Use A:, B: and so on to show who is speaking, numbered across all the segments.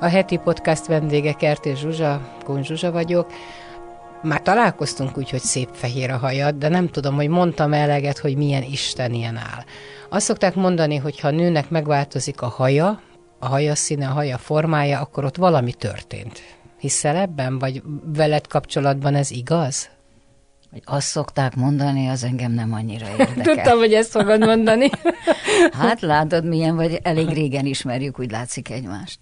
A: A heti podcast vendége Kertés Zsuzsa, Kun Zsuzsa vagyok. Már találkoztunk úgy, hogy szép fehér a hajad, de nem tudom, hogy mondtam eleget, hogy milyen Isten ilyen áll. Azt szokták mondani, hogy ha a nőnek megváltozik a haja, a haja színe, a haja formája, akkor ott valami történt. Hiszel ebben, vagy veled kapcsolatban ez igaz?
B: Hogy azt szokták mondani, az engem nem annyira érdekel.
A: Tudtam, hogy ezt fogod mondani.
B: hát látod, milyen vagy, elég régen ismerjük, úgy látszik egymást.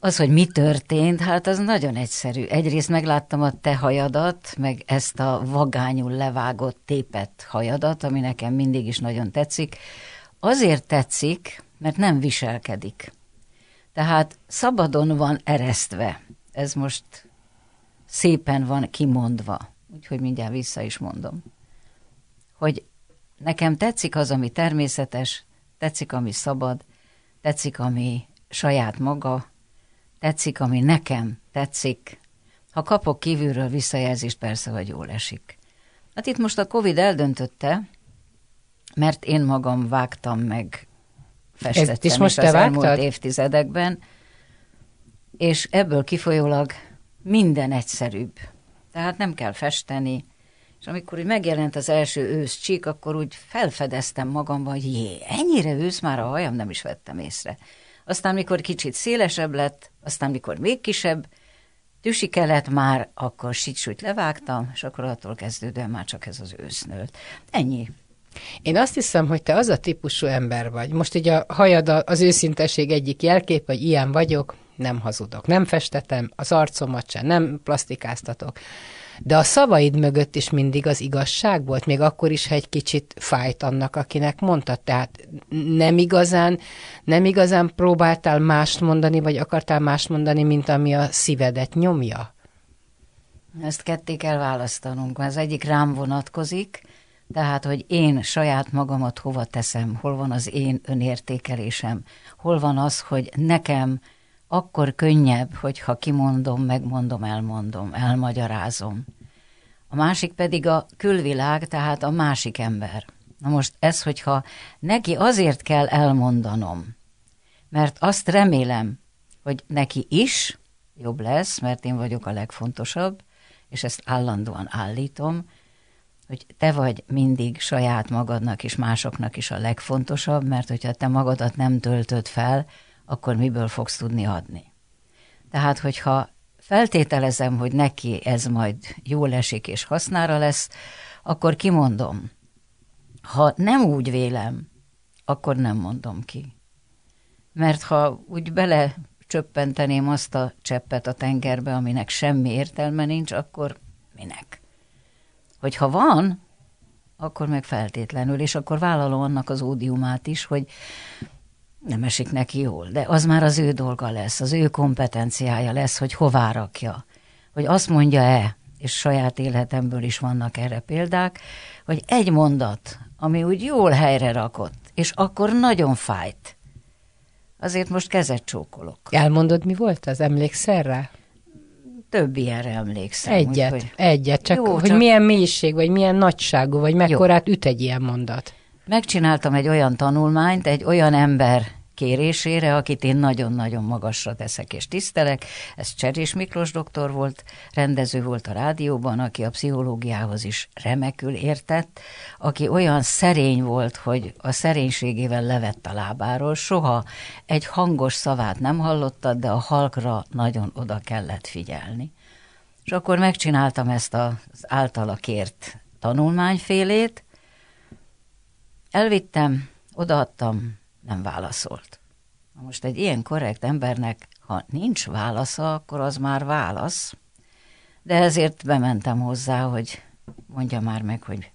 B: Az, hogy mi történt, hát az nagyon egyszerű. Egyrészt megláttam a te hajadat, meg ezt a vagányul levágott, tépett hajadat, ami nekem mindig is nagyon tetszik. Azért tetszik, mert nem viselkedik. Tehát szabadon van eresztve. Ez most szépen van kimondva. Úgyhogy mindjárt vissza is mondom. Hogy nekem tetszik az, ami természetes, tetszik, ami szabad, tetszik, ami saját maga, tetszik, ami nekem tetszik. Ha kapok kívülről visszajelzést, persze, hogy jól esik. Hát itt most a Covid eldöntötte, mert én magam vágtam meg, festettem
A: Ezt is most
B: is az
A: vágtad?
B: elmúlt évtizedekben, és ebből kifolyólag minden egyszerűbb. Tehát nem kell festeni, és amikor úgy megjelent az első ősz csík, akkor úgy felfedeztem magamban, hogy jé, ennyire ősz már a hajam, nem is vettem észre. Aztán, mikor kicsit szélesebb lett, aztán, mikor még kisebb, tüsike lett már, akkor sicsújt levágtam, és akkor attól kezdődően már csak ez az ősz nőtt. Ennyi.
A: Én azt hiszem, hogy te az a típusú ember vagy. Most így a hajad az őszintesség egyik jelkép, hogy ilyen vagyok, nem hazudok, nem festetem, az arcomat sem, nem plastikáztatok. De a szavaid mögött is mindig az igazság volt, még akkor is, ha egy kicsit fájt annak, akinek mondtad. Tehát nem igazán, nem igazán próbáltál mást mondani, vagy akartál mást mondani, mint ami a szívedet nyomja?
B: Ezt ketté kell választanunk, mert az egyik rám vonatkozik, tehát, hogy én saját magamat hova teszem, hol van az én önértékelésem, hol van az, hogy nekem akkor könnyebb, hogyha kimondom, megmondom, elmondom, elmagyarázom. A másik pedig a külvilág, tehát a másik ember. Na most ez, hogyha neki azért kell elmondanom, mert azt remélem, hogy neki is jobb lesz, mert én vagyok a legfontosabb, és ezt állandóan állítom, hogy te vagy mindig saját magadnak és másoknak is a legfontosabb, mert hogyha te magadat nem töltöd fel, akkor miből fogsz tudni adni. Tehát, hogyha feltételezem, hogy neki ez majd jól esik és hasznára lesz, akkor kimondom. Ha nem úgy vélem, akkor nem mondom ki. Mert ha úgy bele csöppenteném azt a cseppet a tengerbe, aminek semmi értelme nincs, akkor minek? Hogyha van, akkor meg feltétlenül, és akkor vállalom annak az ódiumát is, hogy nem esik neki jól, de az már az ő dolga lesz, az ő kompetenciája lesz, hogy hová rakja. Hogy azt mondja-e, és saját életemből is vannak erre példák, hogy egy mondat, ami úgy jól helyre rakott, és akkor nagyon fájt. Azért most kezet csókolok.
A: Elmondod, mi volt az? Emlékszel rá?
B: Több ilyenre emlékszem.
A: Egyet,
B: úgyhogy-
A: egyet, csak
B: Jó,
A: hogy
B: csak-
A: milyen mélység, vagy milyen nagyságú, vagy mekkorát üt egy ilyen mondat.
B: Megcsináltam egy olyan tanulmányt, egy olyan ember kérésére, akit én nagyon-nagyon magasra teszek és tisztelek. Ez Cserés Miklós doktor volt, rendező volt a rádióban, aki a pszichológiához is remekül értett, aki olyan szerény volt, hogy a szerénységével levett a lábáról, soha egy hangos szavát nem hallottad, de a halkra nagyon oda kellett figyelni. És akkor megcsináltam ezt az általa kért tanulmányfélét, Elvittem, odaadtam, nem válaszolt. Na most egy ilyen korrekt embernek, ha nincs válasza, akkor az már válasz. De ezért bementem hozzá, hogy mondja már meg, hogy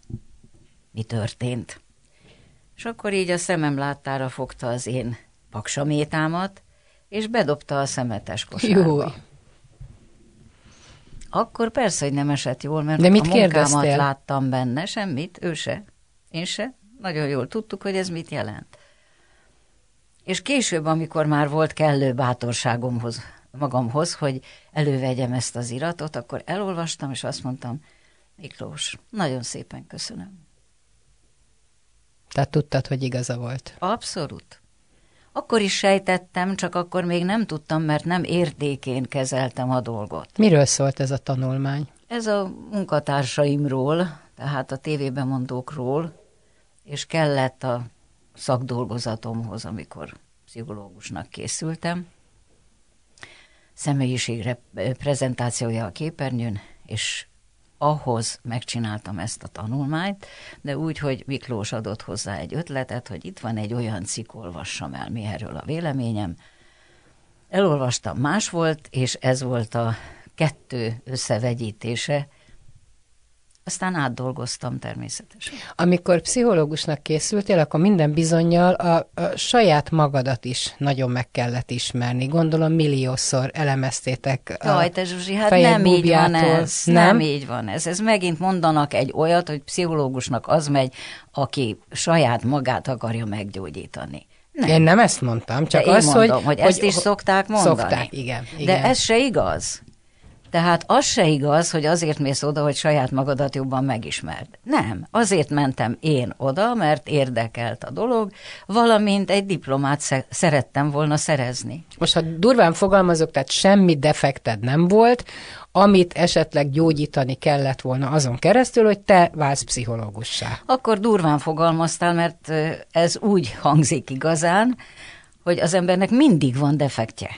B: mi történt. És akkor így a szemem láttára fogta az én paksamétámat, és bedobta a szemetes kosárba.
A: Jó.
B: Akkor persze, hogy nem esett jól, mert
A: De mit
B: a munkámat
A: kérdeztél?
B: láttam benne, semmit, ő se, én se. Nagyon jól tudtuk, hogy ez mit jelent. És később, amikor már volt kellő bátorságomhoz, magamhoz, hogy elővegyem ezt az iratot, akkor elolvastam, és azt mondtam, Miklós, nagyon szépen köszönöm.
A: Tehát tudtad, hogy igaza volt.
B: Abszolút. Akkor is sejtettem, csak akkor még nem tudtam, mert nem értékén kezeltem a dolgot.
A: Miről szólt ez a tanulmány?
B: Ez a munkatársaimról, tehát a tévébemondókról, és kellett a szakdolgozatomhoz, amikor pszichológusnak készültem. Személyiségre prezentációja a képernyőn, és ahhoz megcsináltam ezt a tanulmányt, de úgy, hogy Miklós adott hozzá egy ötletet, hogy itt van egy olyan cikk, olvassam el, mi erről a véleményem. Elolvastam, más volt, és ez volt a kettő összevegyítése, aztán átdolgoztam természetesen.
A: Amikor pszichológusnak készültél, akkor minden bizonyal a, a saját magadat is nagyon meg kellett ismerni. Gondolom milliószor elemeztétek
B: Jaj, te Zsuzsi, hát nem így van ez. Nem? nem így van ez. Ez megint mondanak egy olyat, hogy pszichológusnak az megy, aki saját magát akarja meggyógyítani. Nem.
A: Én nem ezt mondtam, csak
B: De én
A: az,
B: mondom,
A: hogy,
B: hogy ezt is szokták mondani.
A: Szokták, igen. igen.
B: De ez se igaz. Tehát az se igaz, hogy azért mész oda, hogy saját magadat jobban megismerd. Nem, azért mentem én oda, mert érdekelt a dolog, valamint egy diplomát sze- szerettem volna szerezni.
A: Most, ha durván fogalmazok, tehát semmi defekted nem volt, amit esetleg gyógyítani kellett volna azon keresztül, hogy te válsz pszichológussá.
B: Akkor durván fogalmaztál, mert ez úgy hangzik igazán, hogy az embernek mindig van defektje.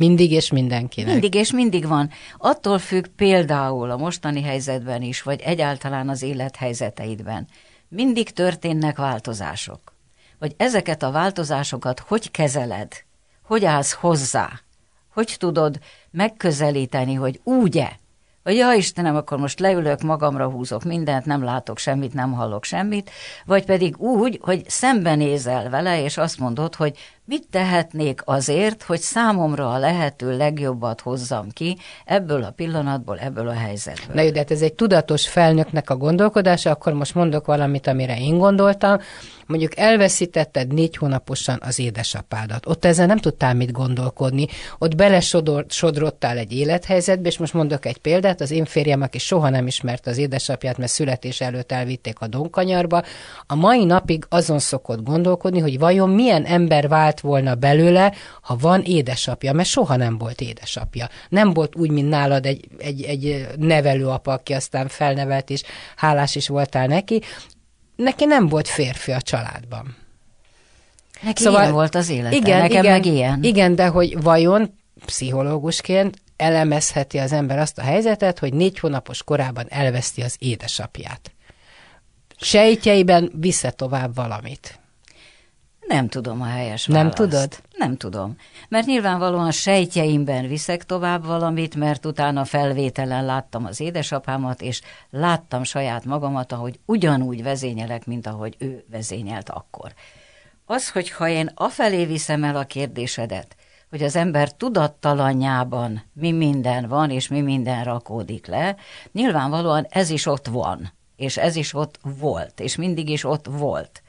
A: Mindig és mindenkinek.
B: Mindig és mindig van. Attól függ például a mostani helyzetben is, vagy egyáltalán az élethelyzeteidben. Mindig történnek változások. Vagy ezeket a változásokat hogy kezeled? Hogy állsz hozzá? Hogy tudod megközelíteni, hogy úgy-e? Vagy ja Istenem, akkor most leülök, magamra húzok mindent, nem látok semmit, nem hallok semmit, vagy pedig úgy, hogy szembenézel vele, és azt mondod, hogy mit tehetnék azért, hogy számomra a lehető legjobbat hozzam ki ebből a pillanatból, ebből a helyzetből.
A: Na jó, de hát ez egy tudatos felnőttnek a gondolkodása, akkor most mondok valamit, amire én gondoltam. Mondjuk elveszítetted négy hónaposan az édesapádat. Ott ezzel nem tudtál mit gondolkodni. Ott belesodrottál egy élethelyzetbe, és most mondok egy példát. Az én férjem, aki soha nem ismerte az édesapját, mert születés előtt elvitték a Donkanyarba, a mai napig azon szokott gondolkodni, hogy vajon milyen ember vált volna belőle, ha van édesapja, mert soha nem volt édesapja. Nem volt úgy, mint nálad egy, egy, egy nevelőapa, aki aztán felnevelt, és hálás is voltál neki. Neki nem volt férfi a családban.
B: Neki szóval, ilyen volt az élete, igen, nekem
A: igen,
B: meg ilyen.
A: Igen, de hogy vajon pszichológusként elemezheti az ember azt a helyzetet, hogy négy hónapos korában elveszti az édesapját. Sejtjeiben vissza tovább valamit.
B: Nem tudom a helyes
A: Nem
B: választ.
A: tudod?
B: Nem tudom. Mert nyilvánvalóan sejtjeimben viszek tovább valamit, mert utána felvételen láttam az édesapámat, és láttam saját magamat, ahogy ugyanúgy vezényelek, mint ahogy ő vezényelt akkor. Az, hogy ha én afelé viszem el a kérdésedet, hogy az ember tudattalanjában mi minden van, és mi minden rakódik le, nyilvánvalóan ez is ott van, és ez is ott volt, és mindig is ott volt.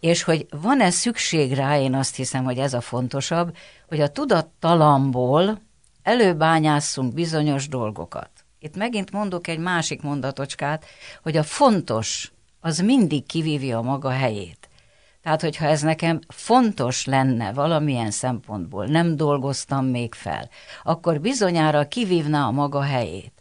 B: És hogy van-e szükség rá, én azt hiszem, hogy ez a fontosabb, hogy a tudattalamból előbányásszunk bizonyos dolgokat. Itt megint mondok egy másik mondatocskát, hogy a fontos az mindig kivívja a maga helyét. Tehát, hogyha ez nekem fontos lenne valamilyen szempontból, nem dolgoztam még fel, akkor bizonyára kivívná a maga helyét.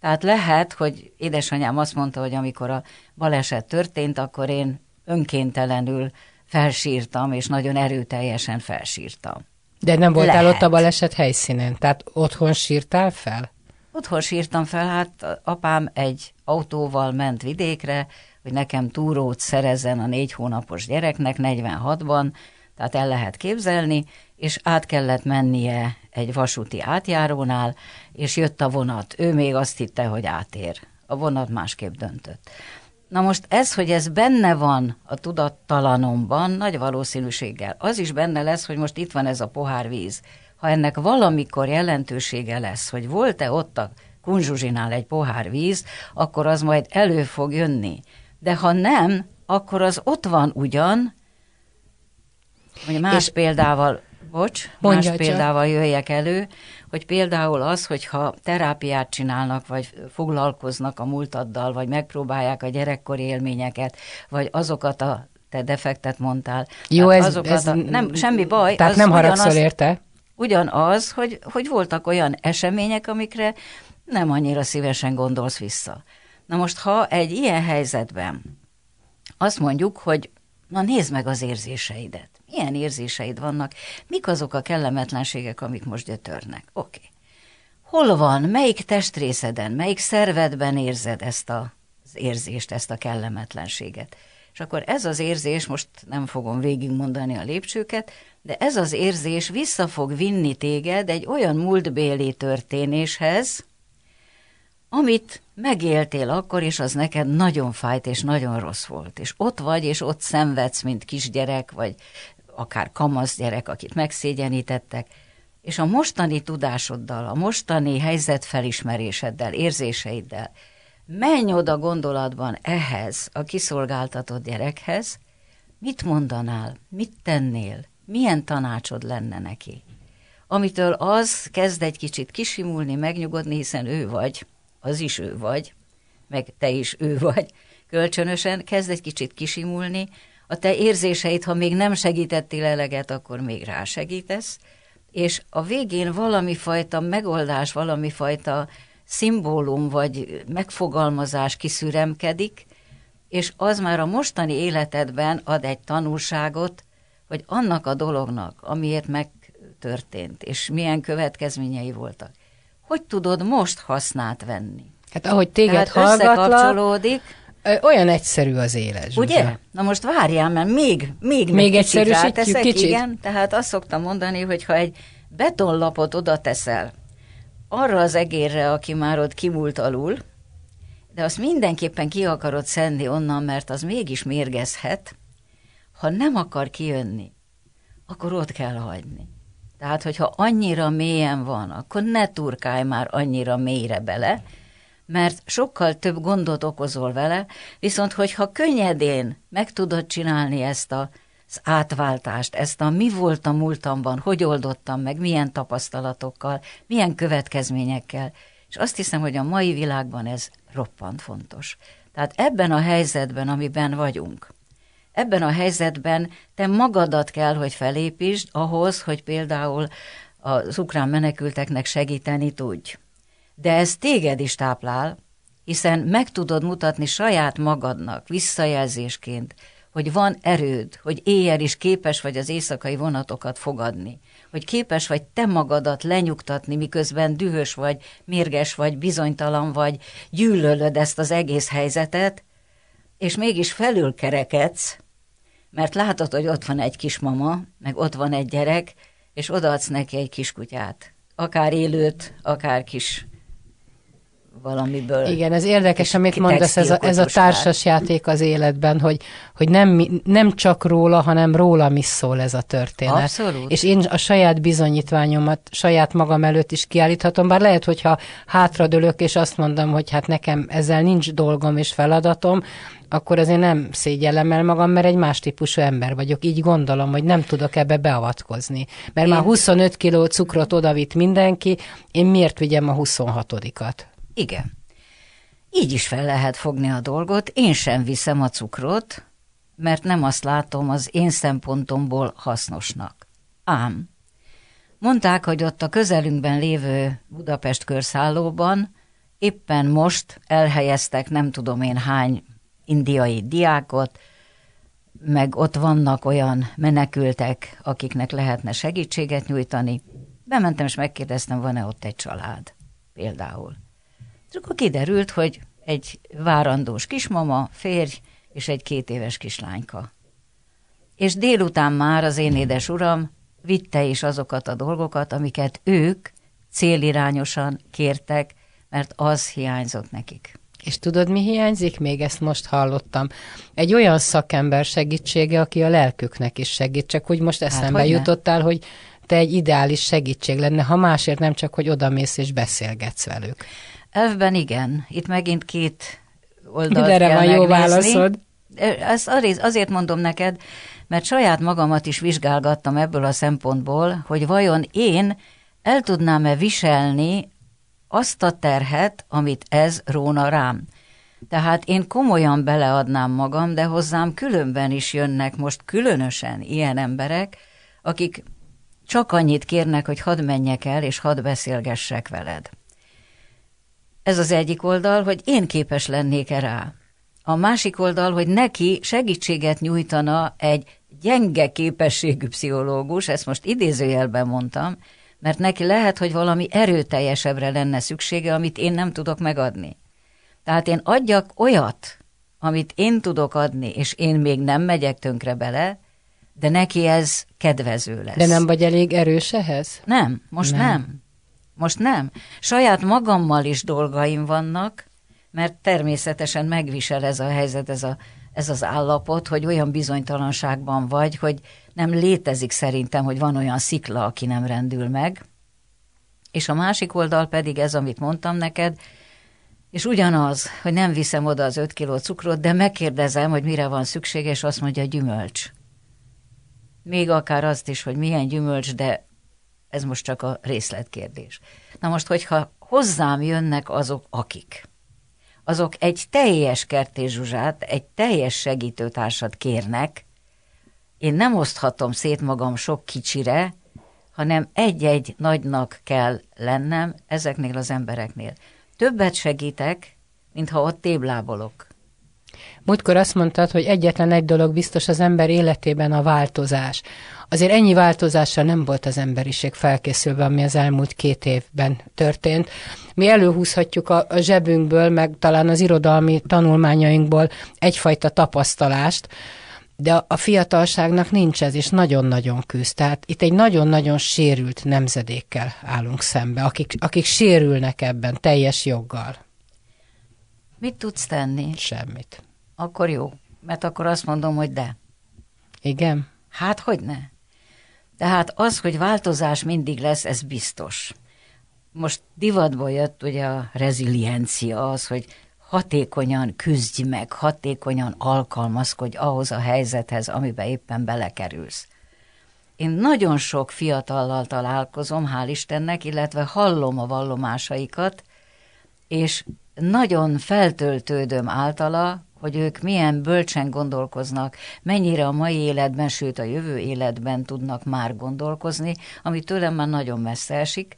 B: Tehát lehet, hogy édesanyám azt mondta, hogy amikor a baleset történt, akkor én önkéntelenül felsírtam, és nagyon erőteljesen felsírtam.
A: De nem voltál
B: Lehet.
A: ott a baleset helyszínen? Tehát otthon sírtál fel?
B: Otthon sírtam fel, hát apám egy autóval ment vidékre, hogy nekem túrót szerezzen a négy hónapos gyereknek 46-ban, tehát el lehet képzelni, és át kellett mennie egy vasúti átjárónál, és jött a vonat. Ő még azt hitte, hogy átér. A vonat másképp döntött. Na most ez, hogy ez benne van a tudattalanomban, nagy valószínűséggel. Az is benne lesz, hogy most itt van ez a pohár víz. Ha ennek valamikor jelentősége lesz, hogy volt-e ott a kunzsuzsinál egy pohár víz, akkor az majd elő fog jönni. De ha nem, akkor az ott van ugyan, hogy más és példával, bocs, más példával jöjjek elő, hogy például az, hogyha terápiát csinálnak, vagy foglalkoznak a múltaddal, vagy megpróbálják a gyerekkori élményeket, vagy azokat a te defektet mondtál.
A: Jó, ez, azokat ez
B: a, nem, semmi baj.
A: Tehát nem haragszol érte?
B: Ugyanaz, hogy, hogy voltak olyan események, amikre nem annyira szívesen gondolsz vissza. Na most, ha egy ilyen helyzetben azt mondjuk, hogy na nézd meg az érzéseidet. Milyen érzéseid vannak? Mik azok a kellemetlenségek, amik most gyötörnek? Oké. Okay. Hol van, melyik testrészeden, melyik szervedben érzed ezt a, az érzést, ezt a kellemetlenséget? És akkor ez az érzés, most nem fogom végigmondani a lépcsőket, de ez az érzés vissza fog vinni téged egy olyan múltbéli történéshez, amit megéltél akkor, és az neked nagyon fájt, és nagyon rossz volt. És ott vagy, és ott szenvedsz, mint kisgyerek, vagy akár kamasz gyerek, akit megszégyenítettek, és a mostani tudásoddal, a mostani helyzetfelismeréseddel, érzéseiddel menj oda gondolatban ehhez, a kiszolgáltatott gyerekhez, mit mondanál, mit tennél, milyen tanácsod lenne neki? Amitől az kezd egy kicsit kisimulni, megnyugodni, hiszen ő vagy, az is ő vagy, meg te is ő vagy, kölcsönösen kezd egy kicsit kisimulni, a te érzéseid, ha még nem segítettél eleget, akkor még rásegítesz, és a végén valami fajta megoldás, valami fajta szimbólum vagy megfogalmazás kiszüremkedik, és az már a mostani életedben ad egy tanulságot, hogy annak a dolognak, amiért megtörtént, és milyen következményei voltak, hogy tudod most hasznát venni.
A: Hát ahogy téged Tehát hallgatlak, olyan egyszerű az élet. Zsuzsa.
B: Ugye? Na most várjál, mert még, még, még egyszerűsítjük kicsit. Igen, tehát azt szoktam mondani, hogy ha egy betonlapot oda teszel arra az egérre, aki már ott kimúlt alul, de azt mindenképpen ki akarod szenni onnan, mert az mégis mérgezhet, ha nem akar kijönni, akkor ott kell hagyni. Tehát, hogyha annyira mélyen van, akkor ne turkálj már annyira mélyre bele, mert sokkal több gondot okozol vele, viszont hogyha könnyedén meg tudod csinálni ezt a, az átváltást, ezt a mi volt a múltamban, hogy oldottam meg, milyen tapasztalatokkal, milyen következményekkel, és azt hiszem, hogy a mai világban ez roppant fontos. Tehát ebben a helyzetben, amiben vagyunk, ebben a helyzetben te magadat kell, hogy felépítsd ahhoz, hogy például az ukrán menekülteknek segíteni tudj. De ez téged is táplál, hiszen meg tudod mutatni saját magadnak visszajelzésként, hogy van erőd, hogy éjjel is képes vagy az éjszakai vonatokat fogadni, hogy képes vagy te magadat lenyugtatni, miközben dühös vagy, mérges vagy, bizonytalan vagy, gyűlölöd ezt az egész helyzetet, és mégis felülkerekedsz, mert látod, hogy ott van egy kismama, meg ott van egy gyerek, és odaadsz neki egy kiskutyát. Akár élőt, akár kis valamiből.
A: Igen, ez érdekes, amit mondasz, ez a, ez a társas játék az életben, hogy, hogy nem, nem csak róla, hanem róla is szól ez a történet.
B: Abszolút.
A: És én a saját bizonyítványomat saját magam előtt is kiállíthatom, bár lehet, hogyha hátradőlök, és azt mondom, hogy hát nekem ezzel nincs dolgom és feladatom, akkor azért nem szégyellem el magam, mert egy más típusú ember vagyok. Így gondolom, hogy nem tudok ebbe beavatkozni. Mert én... már 25 kiló cukrot odavitt mindenki, én miért vigyem a 26-odikat?
B: Igen. Így is fel lehet fogni a dolgot. Én sem viszem a cukrot, mert nem azt látom az én szempontomból hasznosnak. Ám, mondták, hogy ott a közelünkben lévő Budapest körszállóban éppen most elhelyeztek nem tudom én hány indiai diákot, meg ott vannak olyan menekültek, akiknek lehetne segítséget nyújtani. Bementem és megkérdeztem, van-e ott egy család például. És akkor kiderült, hogy egy várandós kismama, férj és egy két éves kislányka. És délután már az én édes uram vitte is azokat a dolgokat, amiket ők célirányosan kértek, mert az hiányzott nekik.
A: És tudod, mi hiányzik? Még ezt most hallottam. Egy olyan szakember segítsége, aki a lelküknek is segít. Csak úgy most hát eszembe hát, hogy jutottál, hogy te egy ideális segítség lenne, ha másért nem csak, hogy odamész és beszélgetsz velük.
B: Elvben igen. Itt megint két oldalt
A: Erre
B: kell
A: van jó válaszod.
B: Ezt azért- azért mondom neked, mert saját magamat is vizsgálgattam ebből a szempontból, hogy vajon én el tudnám-e viselni azt a terhet, amit ez róna rám. Tehát én komolyan beleadnám magam, de hozzám különben is jönnek most különösen ilyen emberek, akik csak annyit kérnek, hogy hadd menjek el, és hadd beszélgessek veled. Ez az egyik oldal, hogy én képes lennék-e rá. A másik oldal, hogy neki segítséget nyújtana egy gyenge képességű pszichológus, ezt most idézőjelben mondtam, mert neki lehet, hogy valami erőteljesebbre lenne szüksége, amit én nem tudok megadni. Tehát én adjak olyat, amit én tudok adni, és én még nem megyek tönkre bele, de neki ez kedvező lesz.
A: De nem vagy elég erős ehhez?
B: Nem, most nem. nem. Most nem. Saját magammal is dolgaim vannak, mert természetesen megvisel ez a helyzet, ez, a, ez az állapot, hogy olyan bizonytalanságban vagy, hogy nem létezik szerintem, hogy van olyan szikla, aki nem rendül meg. És a másik oldal pedig ez, amit mondtam neked, és ugyanaz, hogy nem viszem oda az öt kiló cukrot, de megkérdezem, hogy mire van szüksége, és azt mondja, gyümölcs. Még akár azt is, hogy milyen gyümölcs, de ez most csak a részletkérdés. Na most, hogyha hozzám jönnek azok, akik, azok egy teljes kertészsuzsát, egy teljes segítőtársat kérnek, én nem oszthatom szét magam sok kicsire, hanem egy-egy nagynak kell lennem ezeknél az embereknél. Többet segítek, mintha ott téblábolok.
A: Múltkor azt mondtad, hogy egyetlen egy dolog biztos az ember életében a változás. Azért ennyi változással nem volt az emberiség felkészülve, ami az elmúlt két évben történt. Mi előhúzhatjuk a, a zsebünkből, meg talán az irodalmi tanulmányainkból egyfajta tapasztalást, de a, a fiatalságnak nincs ez, és nagyon-nagyon küzd. Tehát itt egy nagyon-nagyon sérült nemzedékkel állunk szembe, akik, akik sérülnek ebben teljes joggal.
B: Mit tudsz tenni?
A: Semmit.
B: Akkor jó, mert akkor azt mondom, hogy de.
A: Igen?
B: Hát, hogy ne? Tehát az, hogy változás mindig lesz, ez biztos. Most divatból jött ugye a reziliencia, az, hogy hatékonyan küzdj meg, hatékonyan alkalmazkodj ahhoz a helyzethez, amiben éppen belekerülsz. Én nagyon sok fiatallal találkozom, hál' Istennek, illetve hallom a vallomásaikat, és nagyon feltöltődöm általa, hogy ők milyen bölcsen gondolkoznak, mennyire a mai életben, sőt a jövő életben tudnak már gondolkozni, ami tőlem már nagyon messze esik.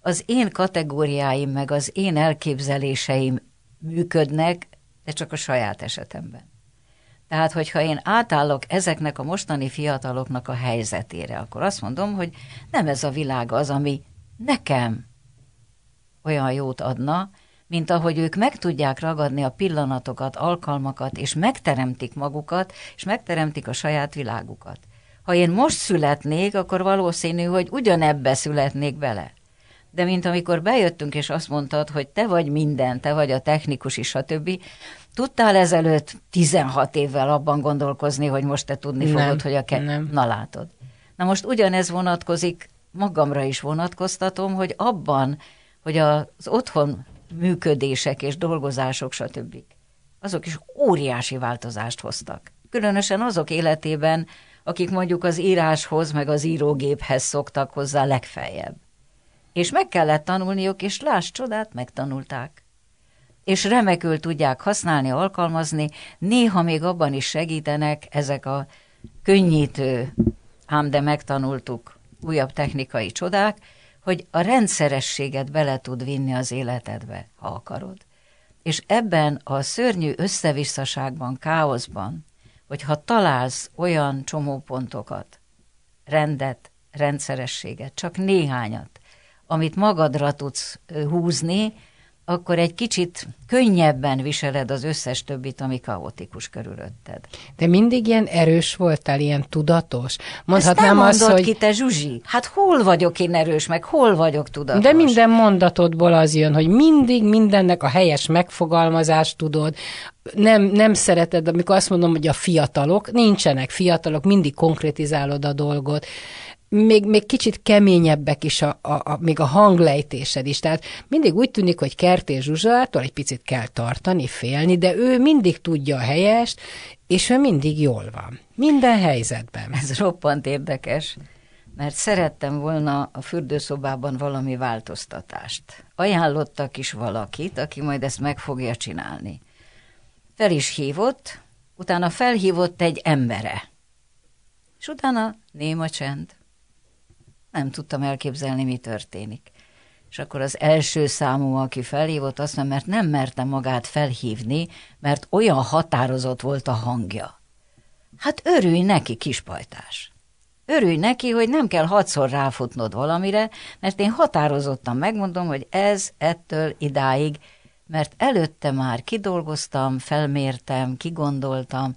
B: Az én kategóriáim meg az én elképzeléseim működnek, de csak a saját esetemben. Tehát, hogyha én átállok ezeknek a mostani fiataloknak a helyzetére, akkor azt mondom, hogy nem ez a világ az, ami nekem olyan jót adna, mint ahogy ők meg tudják ragadni a pillanatokat, alkalmakat, és megteremtik magukat, és megteremtik a saját világukat. Ha én most születnék, akkor valószínű, hogy ugyanebbe születnék bele. De mint amikor bejöttünk, és azt mondtad, hogy te vagy minden, te vagy a technikus is, stb. Tudtál ezelőtt 16 évvel abban gondolkozni, hogy most te tudni
A: Nem,
B: fogod, hogy a ke-
A: nem.
B: Na látod. Na most ugyanez vonatkozik, magamra is vonatkoztatom, hogy abban, hogy az otthon működések és dolgozások, stb. Azok is óriási változást hoztak. Különösen azok életében, akik mondjuk az íráshoz, meg az írógéphez szoktak hozzá legfeljebb. És meg kellett tanulniuk, és láss csodát, megtanulták. És remekül tudják használni, alkalmazni, néha még abban is segítenek ezek a könnyítő, ám de megtanultuk újabb technikai csodák, hogy a rendszerességet bele tud vinni az életedbe, ha akarod. És ebben a szörnyű összevisszaságban, káoszban, hogyha találsz olyan csomópontokat, rendet, rendszerességet, csak néhányat, amit magadra tudsz húzni, akkor egy kicsit könnyebben viseled az összes többit, ami kaotikus körülötted.
A: De mindig ilyen erős voltál, ilyen tudatos? Mondhatnám
B: nem
A: azt,
B: mondod
A: hogy...
B: ki, te Zsuzsi. Hát hol vagyok én erős, meg hol vagyok tudatos?
A: De minden mondatodból az jön, hogy mindig mindennek a helyes megfogalmazást tudod, nem, nem szereted, amikor azt mondom, hogy a fiatalok, nincsenek fiatalok, mindig konkrétizálod a dolgot. Még, még kicsit keményebbek is, a, a, a, még a hanglejtésed is. Tehát mindig úgy tűnik, hogy Kertész Zsuzsától egy picit kell tartani, félni, de ő mindig tudja a helyest, és ő mindig jól van. Minden helyzetben.
B: Ez roppant érdekes, mert szerettem volna a fürdőszobában valami változtatást. Ajánlottak is valakit, aki majd ezt meg fogja csinálni. Fel is hívott, utána felhívott egy embere. És utána néma csend. Nem tudtam elképzelni, mi történik. És akkor az első számú, aki felhívott, azt mondja, mert nem merte magát felhívni, mert olyan határozott volt a hangja. Hát örülj neki, kispajtás. Örülj neki, hogy nem kell hatszor ráfutnod valamire, mert én határozottan megmondom, hogy ez ettől idáig, mert előtte már kidolgoztam, felmértem, kigondoltam,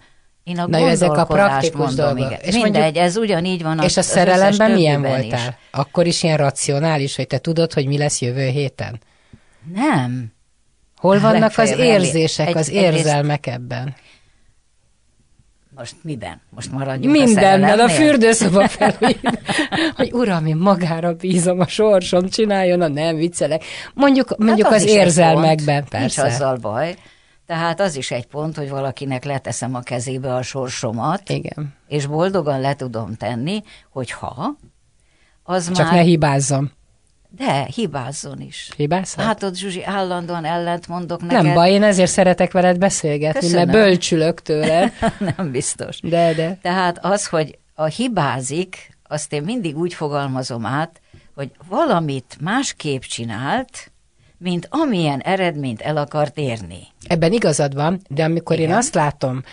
B: én a Na, ezek a praktikus mondom, dolgok. Igen. És Mindegy, mondjuk, ez ugyanígy van.
A: És a szerelemben milyen voltál? Is. Akkor is ilyen racionális, hogy te tudod, hogy mi lesz jövő héten?
B: Nem.
A: Hol vannak az érzések, egy, az érzelmek ebben?
B: Most miben? Most maradjunk
A: Mindennel, a, a fürdőszoba felé. hogy uram, én magára bízom a sorsom, csináljon a nem viccelek. Mondjuk, hát mondjuk az, az érzelmekben, persze.
B: Nincs azzal baj. Tehát az is egy pont, hogy valakinek leteszem a kezébe a sorsomat,
A: Igen.
B: és boldogan le tudom tenni, hogy ha,
A: az Csak már... ne hibázzam.
B: De, hibázzon is.
A: Hibázhat?
B: Hát ott Zsuzsi, állandóan ellent mondok neked.
A: Nem baj, én ezért szeretek veled beszélgetni, Köszönöm. mert bölcsülök tőle.
B: Nem biztos.
A: De, de.
B: Tehát az, hogy a hibázik, azt én mindig úgy fogalmazom át, hogy valamit másképp csinált, mint amilyen eredményt el akart érni.
A: Ebben igazad van, de amikor Igen. én azt látom,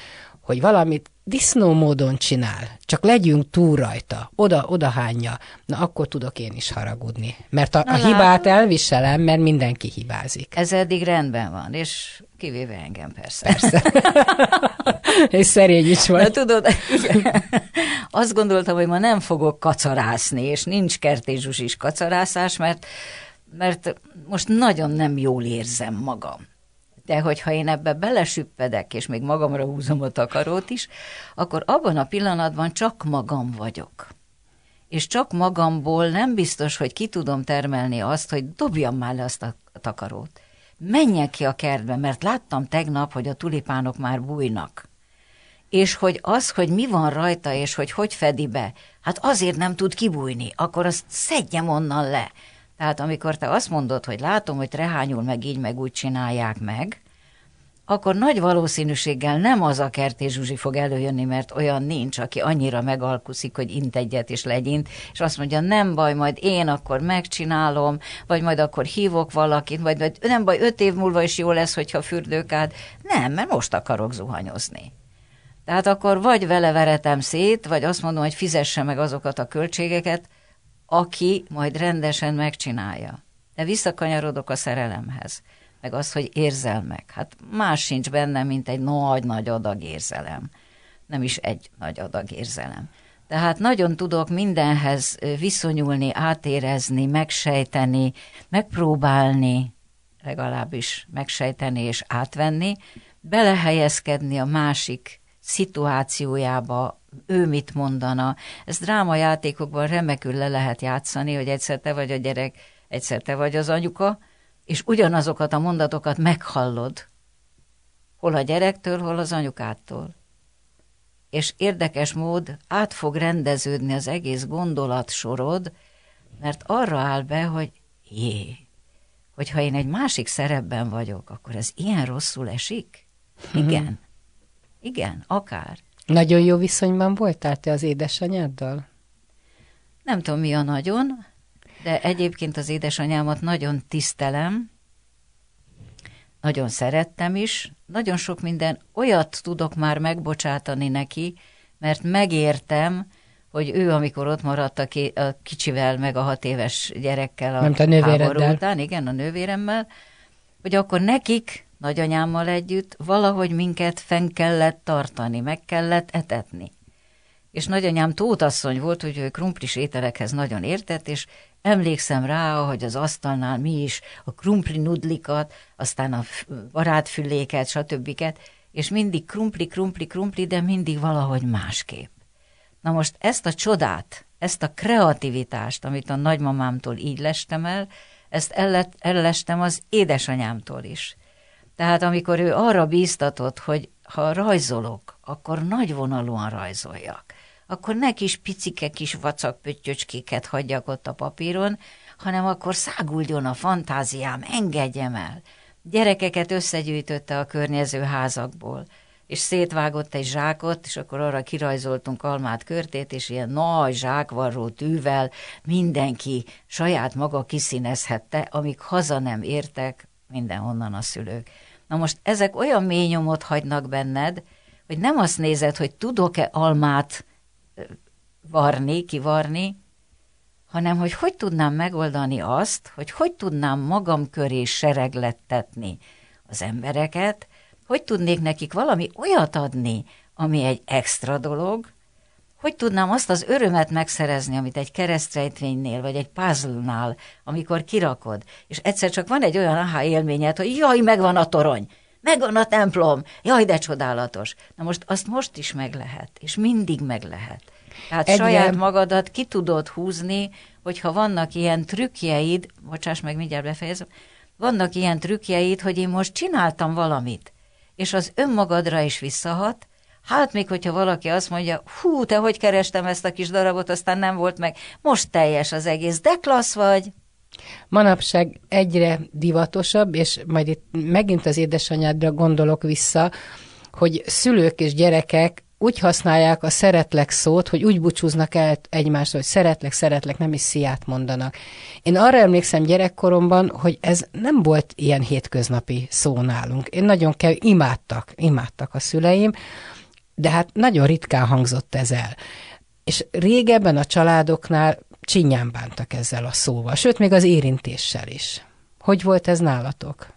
A: hogy valamit disznó módon csinál, csak legyünk túl rajta, oda, oda hányja, na akkor tudok én is haragudni. Mert a, na, a hibát elviselem, mert mindenki hibázik.
B: Ez eddig rendben van, és kivéve engem persze.
A: Persze. és szerény is vagy. Na,
B: tudod, azt gondoltam, hogy ma nem fogok kacarászni, és nincs kertézsus is kacarászás, mert mert most nagyon nem jól érzem magam. De hogyha én ebbe belesüppedek, és még magamra húzom a takarót is, akkor abban a pillanatban csak magam vagyok. És csak magamból nem biztos, hogy ki tudom termelni azt, hogy dobjam már le azt a takarót. Menjek ki a kertbe, mert láttam tegnap, hogy a tulipánok már bújnak. És hogy az, hogy mi van rajta, és hogy hogy fedi be, hát azért nem tud kibújni, akkor azt szedjem onnan le. Tehát amikor te azt mondod, hogy látom, hogy trehányul meg így, meg úgy csinálják meg, akkor nagy valószínűséggel nem az a Kertés Zsuzsi fog előjönni, mert olyan nincs, aki annyira megalkuszik, hogy int egyet és legyint, és azt mondja, nem baj, majd én akkor megcsinálom, vagy majd akkor hívok valakit, vagy, vagy nem baj, öt év múlva is jó lesz, hogyha fürdőkád. Nem, mert most akarok zuhanyozni. Tehát akkor vagy vele veretem szét, vagy azt mondom, hogy fizesse meg azokat a költségeket, aki majd rendesen megcsinálja. De visszakanyarodok a szerelemhez, meg az, hogy érzelmek. Hát más sincs benne, mint egy nagy-nagy adag érzelem. Nem is egy nagy adag érzelem. Tehát nagyon tudok mindenhez viszonyulni, átérezni, megsejteni, megpróbálni, legalábbis megsejteni és átvenni, belehelyezkedni a másik szituációjába, ő mit mondana. Ez drámajátékokban remekül le lehet játszani, hogy egyszer te vagy a gyerek, egyszer te vagy az anyuka, és ugyanazokat a mondatokat meghallod, hol a gyerektől, hol az anyukától. És érdekes mód át fog rendeződni az egész gondolatsorod, mert arra áll be, hogy jé, hogyha én egy másik szerepben vagyok, akkor ez ilyen rosszul esik? Igen. Igen, akár.
A: Nagyon jó viszonyban voltál te az édesanyáddal?
B: Nem tudom, mi a nagyon, de egyébként az édesanyámat nagyon tisztelem, nagyon szerettem is, nagyon sok minden olyat tudok már megbocsátani neki, mert megértem, hogy ő, amikor ott maradt a, ké, a kicsivel, meg a hat éves gyerekkel a,
A: a háború
B: után, igen, a nővéremmel, hogy akkor nekik nagyanyámmal együtt valahogy minket fenn kellett tartani, meg kellett etetni. És nagyanyám tótasszony volt, hogy ő krumplis ételekhez nagyon értett, és emlékszem rá, hogy az asztalnál mi is a krumpli nudlikat, aztán a barátfüléket, stb. És mindig krumpli, krumpli, krumpli, de mindig valahogy másképp. Na most ezt a csodát, ezt a kreativitást, amit a nagymamámtól így lestem el, ezt ellestem az édesanyámtól is. Tehát amikor ő arra bíztatott, hogy ha rajzolok, akkor nagyvonalúan rajzoljak, akkor ne kis picike kis vacak pöttyöcskéket hagyjak ott a papíron, hanem akkor száguldjon a fantáziám, engedjem el. Gyerekeket összegyűjtötte a környező házakból, és szétvágott egy zsákot, és akkor arra kirajzoltunk almát körtét, és ilyen nagy zsákvarró tűvel mindenki saját maga kiszínezhette, amíg haza nem értek mindenhonnan a szülők. Na most ezek olyan mély nyomot hagynak benned, hogy nem azt nézed, hogy tudok-e almát varni, kivarni, hanem hogy hogy tudnám megoldani azt, hogy hogy tudnám magam köré sereglettetni az embereket, hogy tudnék nekik valami olyat adni, ami egy extra dolog, hogy tudnám azt az örömet megszerezni, amit egy keresztrejtvénynél, vagy egy puzzle-nál, amikor kirakod, és egyszer csak van egy olyan aha élményed, hogy jaj, megvan a torony, megvan a templom, jaj, de csodálatos. Na most azt most is meg lehet, és mindig meg lehet. Tehát Egyre... saját magadat ki tudod húzni, hogyha vannak ilyen trükkjeid, bocsáss meg, mindjárt befejezem, vannak ilyen trükkjeid, hogy én most csináltam valamit, és az önmagadra is visszahat, Hát még, hogyha valaki azt mondja, hú, te hogy kerestem ezt a kis darabot, aztán nem volt meg, most teljes az egész, de klassz vagy.
A: Manapság egyre divatosabb, és majd itt megint az édesanyádra gondolok vissza, hogy szülők és gyerekek úgy használják a szeretlek szót, hogy úgy búcsúznak el egymásra, hogy szeretlek, szeretlek, nem is sziát mondanak. Én arra emlékszem gyerekkoromban, hogy ez nem volt ilyen hétköznapi szó nálunk. Én nagyon kell, imádtak, imádtak a szüleim, de hát nagyon ritkán hangzott ez el. És régebben a családoknál csinyán bántak ezzel a szóval, sőt, még az érintéssel is. Hogy volt ez nálatok?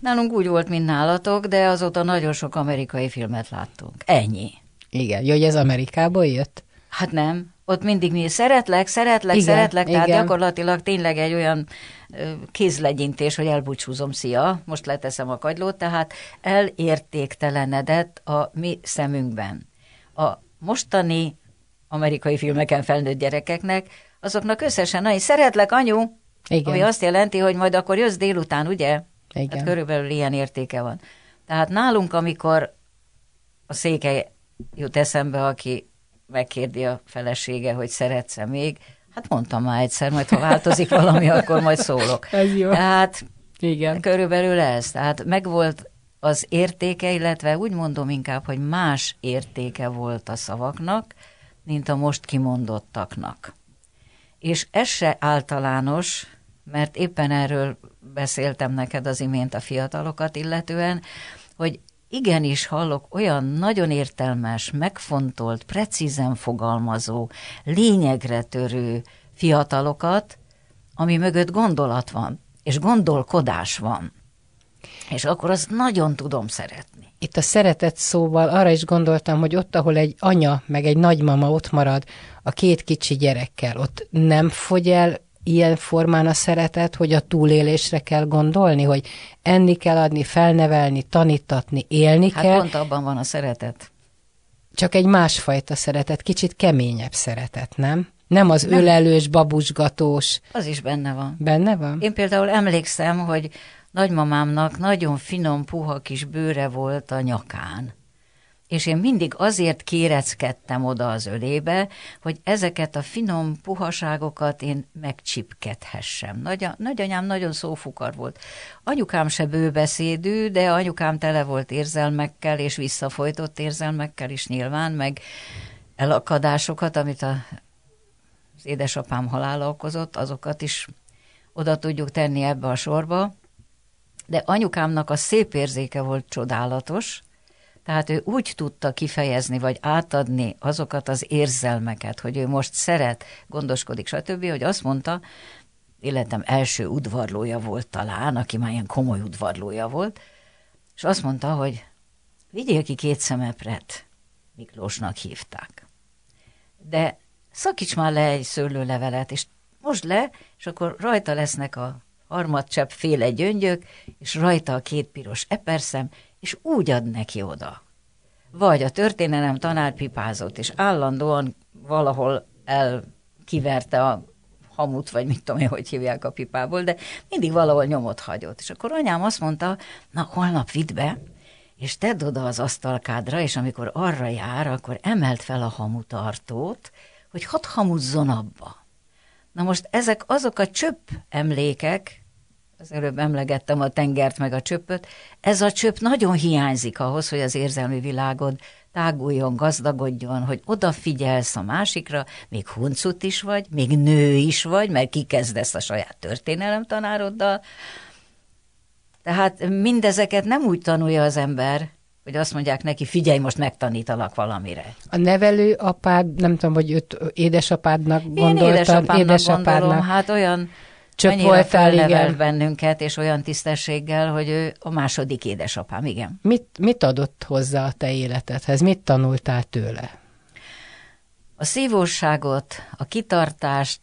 B: Nálunk úgy volt, mint nálatok, de azóta nagyon sok amerikai filmet láttunk. Ennyi.
A: Igen, jó, hogy ez Amerikából jött?
B: Hát nem. Ott mindig mi szeretlek, szeretlek, igen, szeretlek, tehát igen. gyakorlatilag tényleg egy olyan kézlegyintés, hogy elbúcsúzom, szia, most leteszem a kagylót, tehát elértéktelenedett a mi szemünkben. A mostani amerikai filmeken felnőtt gyerekeknek, azoknak összesen, na, szeretlek, anyu, Igen. ami azt jelenti, hogy majd akkor jössz délután, ugye? Igen. Tehát körülbelül ilyen értéke van. Tehát nálunk, amikor a széke jut eszembe, aki megkérdi a felesége, hogy szeretsz még, hát mondtam már egyszer, majd ha változik valami, akkor majd szólok.
A: Ez jó.
B: Tehát Igen. körülbelül ez. Tehát megvolt az értéke, illetve úgy mondom inkább, hogy más értéke volt a szavaknak, mint a most kimondottaknak. És ez se általános, mert éppen erről beszéltem neked az imént a fiatalokat illetően, hogy igenis hallok olyan nagyon értelmes, megfontolt, precízen fogalmazó, lényegre törő fiatalokat, ami mögött gondolat van, és gondolkodás van. És akkor azt nagyon tudom szeretni.
A: Itt a szeretet szóval arra is gondoltam, hogy ott, ahol egy anya, meg egy nagymama ott marad a két kicsi gyerekkel, ott nem fogy el ilyen formán a szeretet, hogy a túlélésre kell gondolni, hogy enni kell adni, felnevelni, tanítatni, élni
B: hát
A: kell.
B: pont abban van a szeretet.
A: Csak egy másfajta szeretet, kicsit keményebb szeretet, nem? Nem az nem. ölelős, babusgatós.
B: Az is benne van.
A: Benne van?
B: Én például emlékszem, hogy nagymamámnak nagyon finom, puha kis bőre volt a nyakán és én mindig azért kéreckedtem oda az ölébe, hogy ezeket a finom puhaságokat én megcsipkedhessem. Nagy, nagyanyám nagyon szófukar volt. Anyukám se bőbeszédű, de anyukám tele volt érzelmekkel, és visszafolytott érzelmekkel is nyilván, meg elakadásokat, amit a, az édesapám halála okozott, azokat is oda tudjuk tenni ebbe a sorba. De anyukámnak a szép érzéke volt csodálatos, tehát ő úgy tudta kifejezni, vagy átadni azokat az érzelmeket, hogy ő most szeret, gondoskodik, stb., hogy azt mondta, életem első udvarlója volt talán, aki már ilyen komoly udvarlója volt, és azt mondta, hogy vigyél ki két szemepret, Miklósnak hívták. De szakíts már le egy szőlőlevelet, és most le, és akkor rajta lesznek a harmadcsepp féle gyöngyök, és rajta a két piros eperszem, és úgy ad neki oda. Vagy a történelem tanár pipázott, és állandóan valahol elkiverte a hamut, vagy mit tudom én, hogy hívják a pipából, de mindig valahol nyomot hagyott. És akkor anyám azt mondta, na holnap vidd be, és tedd oda az asztalkádra, és amikor arra jár, akkor emelt fel a hamutartót, hogy hadd hamuzzon abba. Na most ezek azok a csöpp emlékek, az előbb emlegettem a tengert meg a csöppöt, ez a csöpp nagyon hiányzik ahhoz, hogy az érzelmi világod táguljon, gazdagodjon, hogy odafigyelsz a másikra, még huncut is vagy, még nő is vagy, mert kikezdesz a saját történelemtanároddal. Tehát mindezeket nem úgy tanulja az ember, hogy azt mondják neki, figyelj, most megtanítalak valamire.
A: A nevelő apád, nem tudom, hogy őt édesapádnak gondoltad? Én
B: édesapámnak, édesapádnak gondolom, hát olyan Csöpp voltál, igen. bennünket, és olyan tisztességgel, hogy ő a második édesapám, igen.
A: Mit, mit adott hozzá a te életedhez? Mit tanultál tőle?
B: A szívóságot, a kitartást,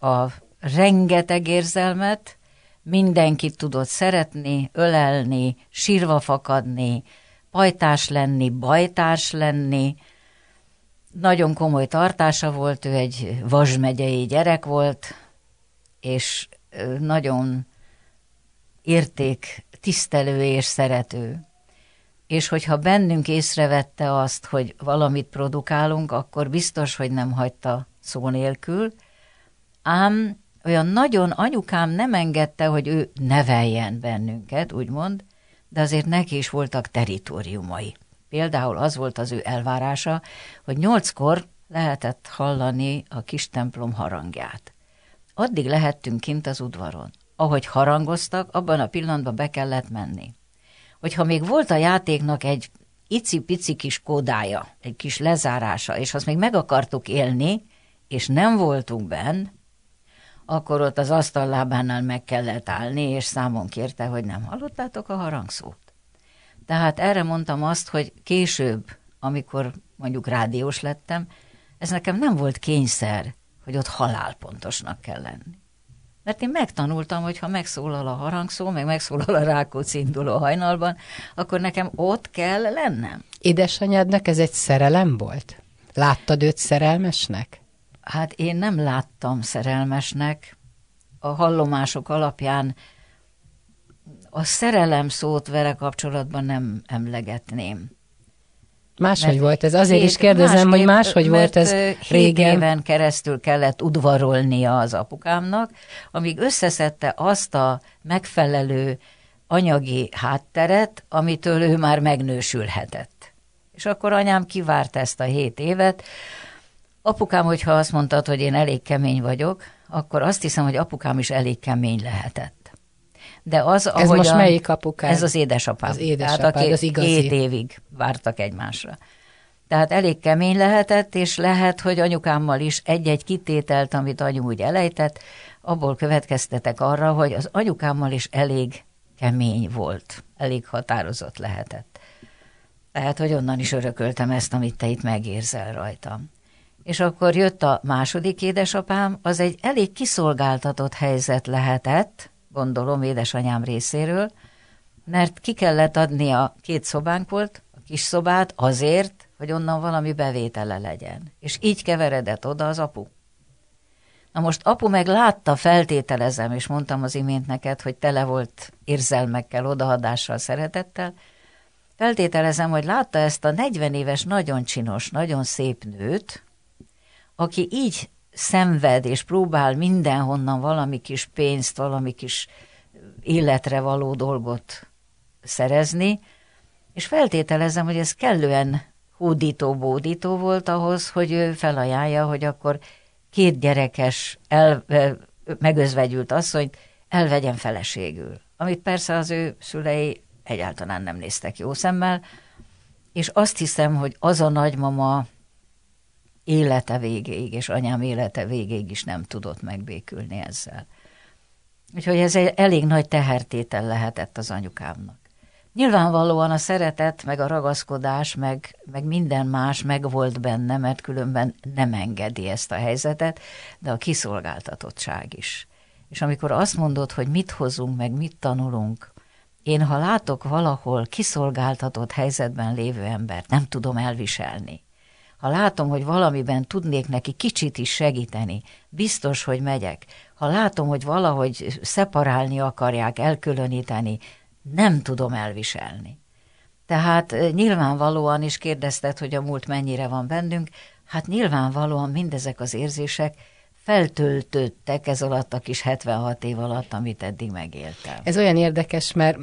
B: a rengeteg érzelmet, mindenkit tudott szeretni, ölelni, sírva fakadni, pajtás lenni, bajtárs lenni. Nagyon komoly tartása volt, ő egy vasmegyei gyerek volt, és nagyon érték, tisztelő és szerető. És hogyha bennünk észrevette azt, hogy valamit produkálunk, akkor biztos, hogy nem hagyta szó nélkül, ám olyan nagyon anyukám nem engedte, hogy ő neveljen bennünket, úgymond, de azért neki is voltak teritoriumai. Például az volt az ő elvárása, hogy nyolckor lehetett hallani a kis templom harangját. Addig lehettünk kint az udvaron. Ahogy harangoztak, abban a pillanatban be kellett menni. Hogyha még volt a játéknak egy icipici kis kódája, egy kis lezárása, és azt még meg akartuk élni, és nem voltunk benn, akkor ott az asztallábánál meg kellett állni, és számon kérte, hogy nem hallottátok a harangszót. Tehát erre mondtam azt, hogy később, amikor mondjuk rádiós lettem, ez nekem nem volt kényszer, hogy ott halálpontosnak kell lenni. Mert én megtanultam, hogy ha megszólal a harangszó, meg megszólal a Rákóczi induló hajnalban, akkor nekem ott kell lennem.
A: Édesanyádnak ez egy szerelem volt? Láttad őt szerelmesnek?
B: Hát én nem láttam szerelmesnek. A hallomások alapján a szerelem szót vele kapcsolatban nem emlegetném.
A: Máshogy mert volt ez. Azért is kérdezem, hogy máshogy volt ez régen.
B: éven keresztül kellett udvarolnia az apukámnak, amíg összeszedte azt a megfelelő anyagi hátteret, amitől ő már megnősülhetett. És akkor anyám kivárt ezt a hét évet. Apukám, hogyha azt mondtad, hogy én elég kemény vagyok, akkor azt hiszem, hogy apukám is elég kemény lehetett. De az,
A: ez most a, melyik apukám?
B: Ez az édesapám. Az édesapám, Tehát, az igazi. Hét évig vártak egymásra. Tehát elég kemény lehetett, és lehet, hogy anyukámmal is egy-egy kitételt, amit anyu úgy elejtett, abból következtetek arra, hogy az anyukámmal is elég kemény volt, elég határozott lehetett. Tehát, hogy onnan is örököltem ezt, amit te itt megérzel rajtam. És akkor jött a második édesapám, az egy elég kiszolgáltatott helyzet lehetett, gondolom édesanyám részéről, mert ki kellett adni a két szobánk volt, a kis szobát azért, hogy onnan valami bevétele legyen. És így keveredett oda az apu. Na most apu meg látta, feltételezem, és mondtam az imént neked, hogy tele volt érzelmekkel, odaadással, szeretettel, feltételezem, hogy látta ezt a 40 éves, nagyon csinos, nagyon szép nőt, aki így szenved és próbál mindenhonnan valami kis pénzt, valami kis életre való dolgot szerezni, és feltételezem, hogy ez kellően hódító-bódító volt ahhoz, hogy ő felajánlja, hogy akkor két gyerekes, el, megözvegyült hogy elvegyen feleségül. Amit persze az ő szülei egyáltalán nem néztek jó szemmel, és azt hiszem, hogy az a nagymama élete végéig, és anyám élete végéig is nem tudott megbékülni ezzel. Úgyhogy ez egy elég nagy tehertétel lehetett az anyukámnak. Nyilvánvalóan a szeretet, meg a ragaszkodás, meg, meg minden más meg volt benne, mert különben nem engedi ezt a helyzetet, de a kiszolgáltatottság is. És amikor azt mondod, hogy mit hozunk, meg mit tanulunk, én ha látok valahol kiszolgáltatott helyzetben lévő embert, nem tudom elviselni ha látom, hogy valamiben tudnék neki kicsit is segíteni, biztos, hogy megyek. Ha látom, hogy valahogy szeparálni akarják, elkülöníteni, nem tudom elviselni. Tehát nyilvánvalóan is kérdezted, hogy a múlt mennyire van bennünk, hát nyilvánvalóan mindezek az érzések feltöltöttek ez alatt a kis 76 év alatt, amit eddig megéltem.
A: Ez olyan érdekes, mert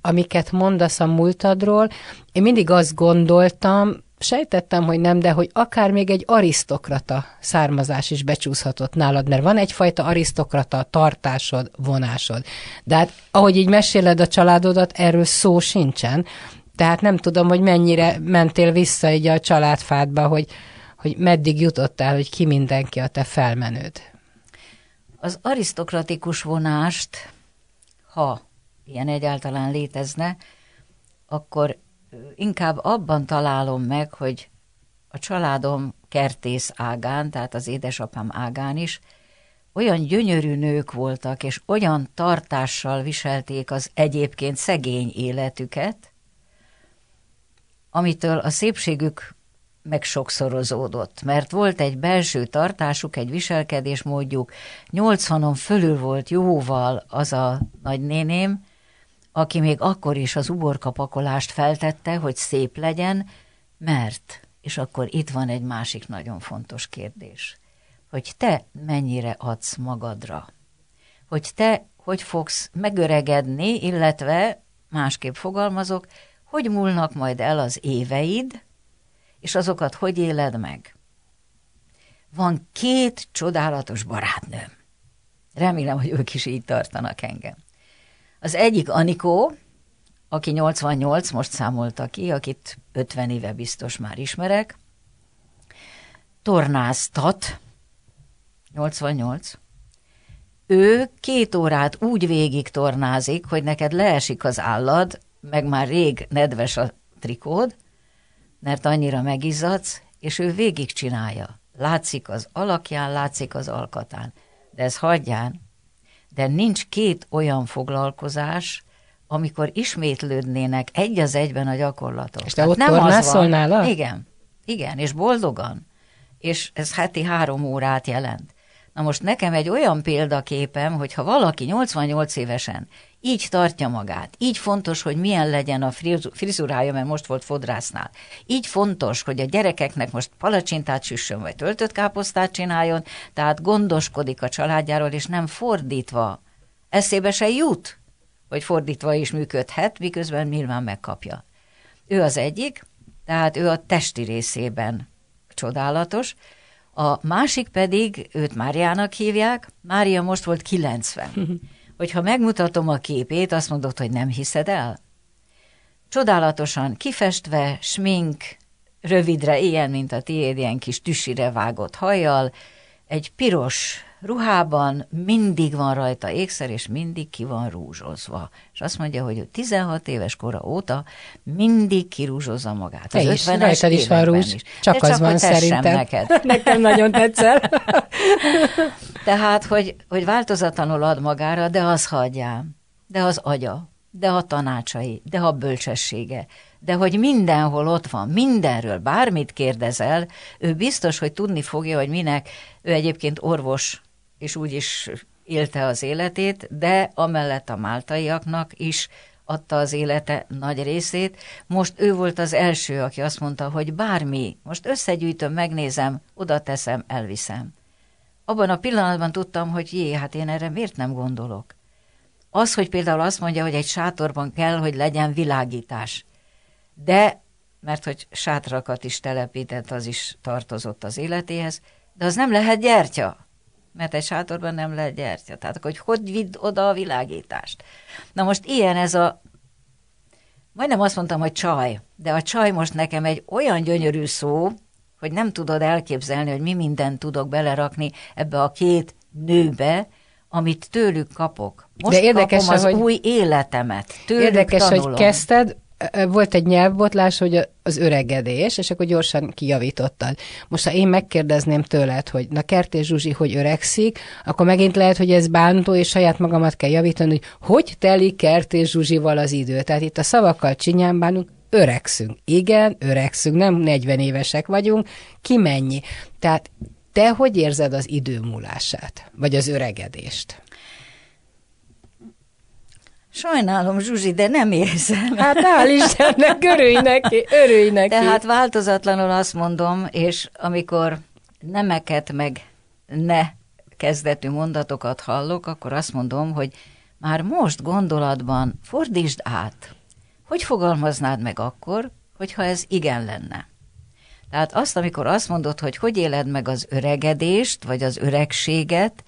A: amiket mondasz a múltadról, én mindig azt gondoltam, sejtettem, hogy nem, de hogy akár még egy arisztokrata származás is becsúszhatott nálad, mert van egyfajta arisztokrata tartásod, vonásod. De hát ahogy így meséled a családodat, erről szó sincsen. Tehát nem tudom, hogy mennyire mentél vissza így a családfádba, hogy, hogy meddig jutottál, hogy ki mindenki a te felmenőd.
B: Az arisztokratikus vonást, ha ilyen egyáltalán létezne, akkor inkább abban találom meg, hogy a családom kertész ágán, tehát az édesapám ágán is, olyan gyönyörű nők voltak, és olyan tartással viselték az egyébként szegény életüket, amitől a szépségük meg mert volt egy belső tartásuk, egy viselkedésmódjuk, nyolcvanon fölül volt jóval az a nagynéném, aki még akkor is az uborkapakolást feltette, hogy szép legyen, mert, és akkor itt van egy másik nagyon fontos kérdés, hogy te mennyire adsz magadra, hogy te hogy fogsz megöregedni, illetve másképp fogalmazok, hogy múlnak majd el az éveid, és azokat hogy éled meg. Van két csodálatos barátnőm. Remélem, hogy ők is így tartanak engem. Az egyik Anikó, aki 88, most számolta ki, akit 50 éve biztos már ismerek, tornáztat, 88, ő két órát úgy végig tornázik, hogy neked leesik az állad, meg már rég nedves a trikód, mert annyira megizzadsz, és ő végig csinálja. Látszik az alakján, látszik az alkatán. De ez hagyján, de nincs két olyan foglalkozás, amikor ismétlődnének egy az egyben a gyakorlatok.
A: És te hát ott nem az van.
B: Igen, igen, és boldogan. És ez heti három órát jelent. Na most nekem egy olyan példaképem, hogy ha valaki 88 évesen így tartja magát, így fontos, hogy milyen legyen a frizurája, mert most volt fodrásznál, így fontos, hogy a gyerekeknek most palacsintát süssön, vagy töltött káposztát csináljon, tehát gondoskodik a családjáról, és nem fordítva. Eszébe se jut, hogy fordítva is működhet, miközben nyilván megkapja. Ő az egyik, tehát ő a testi részében csodálatos, a másik pedig, őt Máriának hívják, Mária most volt 90. Hogyha megmutatom a képét, azt mondod, hogy nem hiszed el? Csodálatosan kifestve, smink, rövidre, ilyen, mint a tiéd, ilyen kis tüsire vágott hajjal, egy piros ruhában mindig van rajta ékszer, és mindig ki van rúzsozva. És azt mondja, hogy ő 16 éves kora óta mindig kirúzsozza magát.
A: Te az is, rajtad is van rúzs, is. csak De az csak van szerintem. Neked. Nekem nagyon tetszel.
B: Tehát, hogy, hogy változatlanul ad magára, de az hagyjál, de az agya, de a tanácsai, de a bölcsessége, de hogy mindenhol ott van, mindenről, bármit kérdezel, ő biztos, hogy tudni fogja, hogy minek, ő egyébként orvos, és úgy is élte az életét, de amellett a máltaiaknak is adta az élete nagy részét. Most ő volt az első, aki azt mondta, hogy bármi, most összegyűjtöm, megnézem, oda teszem, elviszem. Abban a pillanatban tudtam, hogy jé, hát én erre miért nem gondolok. Az, hogy például azt mondja, hogy egy sátorban kell, hogy legyen világítás. De, mert hogy sátrakat is telepített, az is tartozott az életéhez, de az nem lehet gyertya, mert egy sátorban nem lehet gyertya. Tehát hogy hogy vidd oda a világítást. Na most ilyen ez a, majdnem azt mondtam, hogy csaj, de a csaj most nekem egy olyan gyönyörű szó, hogy nem tudod elképzelni, hogy mi mindent tudok belerakni ebbe a két nőbe, amit tőlük kapok. Most De érdekes, kapom az hogy új életemet. Tőlük
A: érdekes,
B: tanulom.
A: hogy kezdted, volt egy nyelvbotlás, hogy az öregedés, és akkor gyorsan kijavítottad. Most, ha én megkérdezném tőled, hogy na Kertés Zsuzsi, hogy öregszik, akkor megint lehet, hogy ez bántó, és saját magamat kell javítani, hogy hogy telik Kertés Zsuzsival az idő. Tehát itt a szavakkal csinyán bánunk, öregszünk. Igen, öregszünk, nem 40 évesek vagyunk, ki mennyi. Tehát te hogy érzed az idő múlását, vagy az öregedést?
B: Sajnálom, Zsuzsi, de nem érzem.
A: Hát hál' Istennek, örülj neki, örülj neki.
B: Tehát változatlanul azt mondom, és amikor nemeket meg ne kezdetű mondatokat hallok, akkor azt mondom, hogy már most gondolatban fordítsd át. Hogy fogalmaznád meg akkor, hogyha ez igen lenne? Tehát azt, amikor azt mondod, hogy hogy éled meg az öregedést, vagy az öregséget,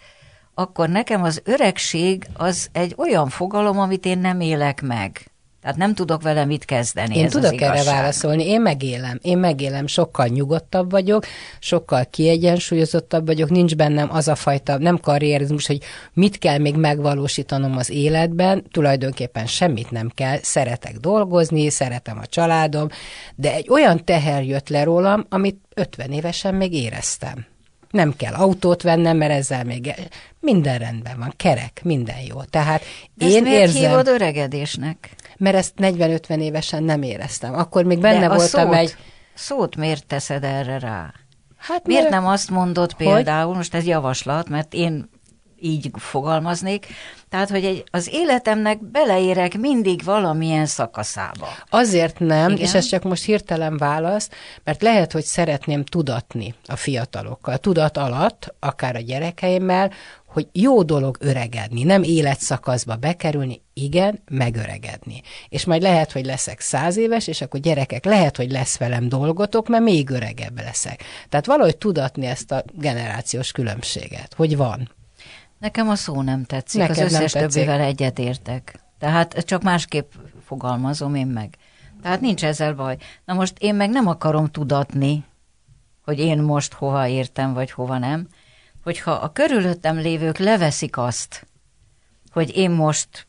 B: akkor nekem az öregség az egy olyan fogalom, amit én nem élek meg. Tehát nem tudok vele mit kezdeni.
A: Én
B: ez
A: tudok erre válaszolni. Én megélem. Én megélem. Sokkal nyugodtabb vagyok, sokkal kiegyensúlyozottabb vagyok. Nincs bennem az a fajta, nem karrierizmus, hogy mit kell még megvalósítanom az életben. Tulajdonképpen semmit nem kell. Szeretek dolgozni, szeretem a családom, de egy olyan teher jött le rólam, amit 50 évesen még éreztem. Nem kell autót vennem, mert ezzel még minden rendben van, kerek, minden jó. Tehát
B: De
A: én
B: miért
A: érzem,
B: hívod öregedésnek?
A: mert ezt 40-50 évesen nem éreztem. Akkor még benne
B: De
A: voltam
B: szót,
A: egy...
B: Szót miért teszed erre rá?
A: Hát
B: Miért
A: mert-
B: nem azt mondod például, most ez javaslat, mert én így fogalmaznék, tehát, hogy egy, az életemnek beleérek mindig valamilyen szakaszába.
A: Azért nem,
B: Igen.
A: és ez csak most hirtelen válasz, mert lehet, hogy szeretném tudatni a fiatalokkal, tudat alatt, akár a gyerekeimmel, hogy jó dolog öregedni, nem életszakaszba bekerülni, igen, megöregedni. És majd lehet, hogy leszek száz éves, és akkor gyerekek, lehet, hogy lesz velem dolgotok, mert még öregebb leszek. Tehát valahogy tudatni ezt a generációs különbséget, hogy van.
B: Nekem a szó nem tetszik,
A: Neked
B: az összes
A: tetszik.
B: többivel egyetértek. Tehát csak másképp fogalmazom én meg. Tehát nincs ezzel baj. Na most én meg nem akarom tudatni, hogy én most hova értem, vagy hova nem, hogyha a körülöttem lévők leveszik azt, hogy én most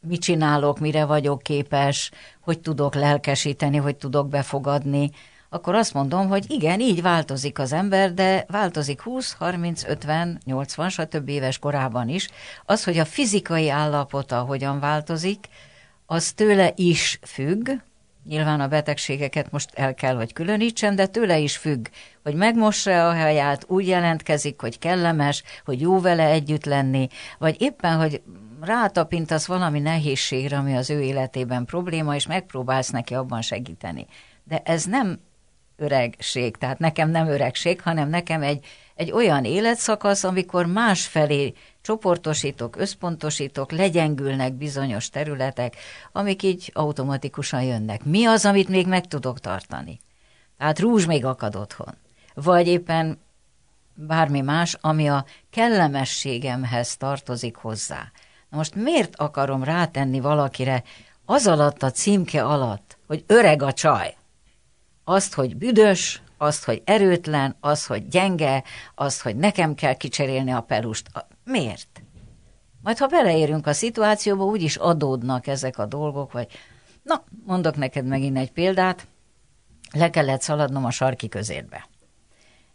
B: mit csinálok, mire vagyok képes, hogy tudok lelkesíteni, hogy tudok befogadni, akkor azt mondom, hogy igen, így változik az ember, de változik 20, 30, 50, 80, stb. éves korában is. Az, hogy a fizikai állapota hogyan változik, az tőle is függ, Nyilván a betegségeket most el kell, hogy különítsem, de tőle is függ, hogy megmossa a helyát, úgy jelentkezik, hogy kellemes, hogy jó vele együtt lenni, vagy éppen, hogy rátapintasz valami nehézségre, ami az ő életében probléma, és megpróbálsz neki abban segíteni. De ez nem öregség, tehát nekem nem öregség, hanem nekem egy, egy olyan életszakasz, amikor másfelé csoportosítok, összpontosítok, legyengülnek bizonyos területek, amik így automatikusan jönnek. Mi az, amit még meg tudok tartani? Tehát rúzs még akad otthon. Vagy éppen bármi más, ami a kellemességemhez tartozik hozzá. Na most miért akarom rátenni valakire az alatt a címke alatt, hogy öreg a csaj? Azt, hogy büdös, azt, hogy erőtlen, azt, hogy gyenge, azt, hogy nekem kell kicserélni a perust. A- Miért? Majd ha beleérünk a szituációba, úgyis adódnak ezek a dolgok, vagy... Na, mondok neked megint egy példát. Le kellett szaladnom a sarki közérbe.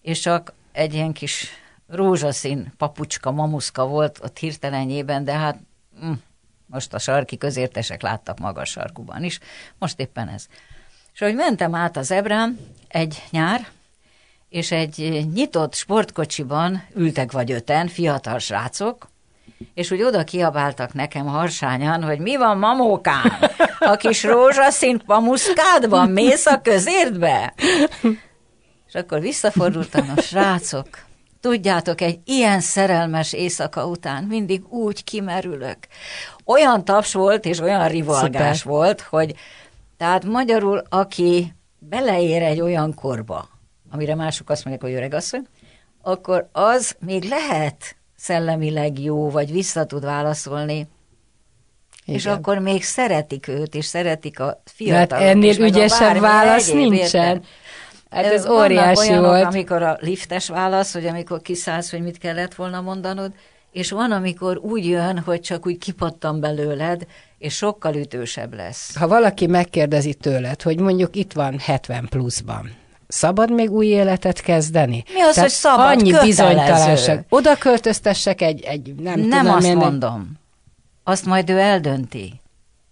B: És csak egy ilyen kis rózsaszín papucska, mamuszka volt ott hirtelenjében, de hát hm, most a sarki közértesek láttak magas sarkuban is, most éppen ez. És ahogy mentem át az ebrán egy nyár, és egy nyitott sportkocsiban ültek vagy öten, fiatal srácok, és úgy oda kiabáltak nekem harsányan, hogy mi van, mamókám? A kis rózsaszín pamuszkádban mész a közértbe? És akkor visszafordultam a srácok. Tudjátok, egy ilyen szerelmes éjszaka után mindig úgy kimerülök. Olyan taps volt, és olyan rivalgás
A: Szuper.
B: volt, hogy tehát magyarul, aki beleér egy olyan korba, amire mások azt mondják, hogy öregasszony, akkor az még lehet szellemileg jó, vagy vissza tud válaszolni, Igen. és akkor még szeretik őt, és szeretik a
A: De hát ennél
B: is,
A: ügyesebb válasz
B: egyéb,
A: nincsen.
B: érted?
A: Hát ez
B: Vannak
A: óriási
B: olyanok,
A: volt.
B: amikor a liftes válasz, hogy amikor kiszállsz, hogy mit kellett volna mondanod, és van, amikor úgy jön, hogy csak úgy kipattan belőled, és sokkal ütősebb lesz.
A: Ha valaki megkérdezi tőled, hogy mondjuk itt van 70 pluszban, szabad még új életet kezdeni?
B: Mi az, hogy szabad?
A: Annyi
B: Kötelező.
A: bizonytalanság. Oda költöztessek egy, egy nem,
B: Nem, nem
A: tudom
B: azt
A: én,
B: mondom. Azt majd ő eldönti.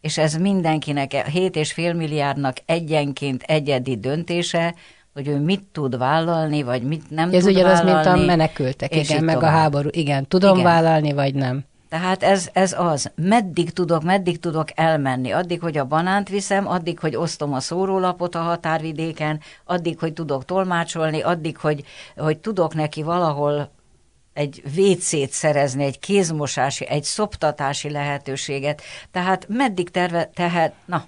B: és ez mindenkinek, 7,5 milliárdnak egyenként egyedi döntése, hogy ő mit tud vállalni, vagy mit nem
A: ez
B: tud
A: ugyanaz,
B: vállalni.
A: mint a menekültek, igen, meg tovább. a háború. Igen, tudom igen. vállalni, vagy nem.
B: Tehát ez, ez az, meddig tudok, meddig tudok elmenni, addig, hogy a banánt viszem, addig, hogy osztom a szórólapot a határvidéken, addig, hogy tudok tolmácsolni, addig, hogy, hogy tudok neki valahol egy vécét szerezni, egy kézmosási, egy szoptatási lehetőséget. Tehát meddig terve, tehát, na,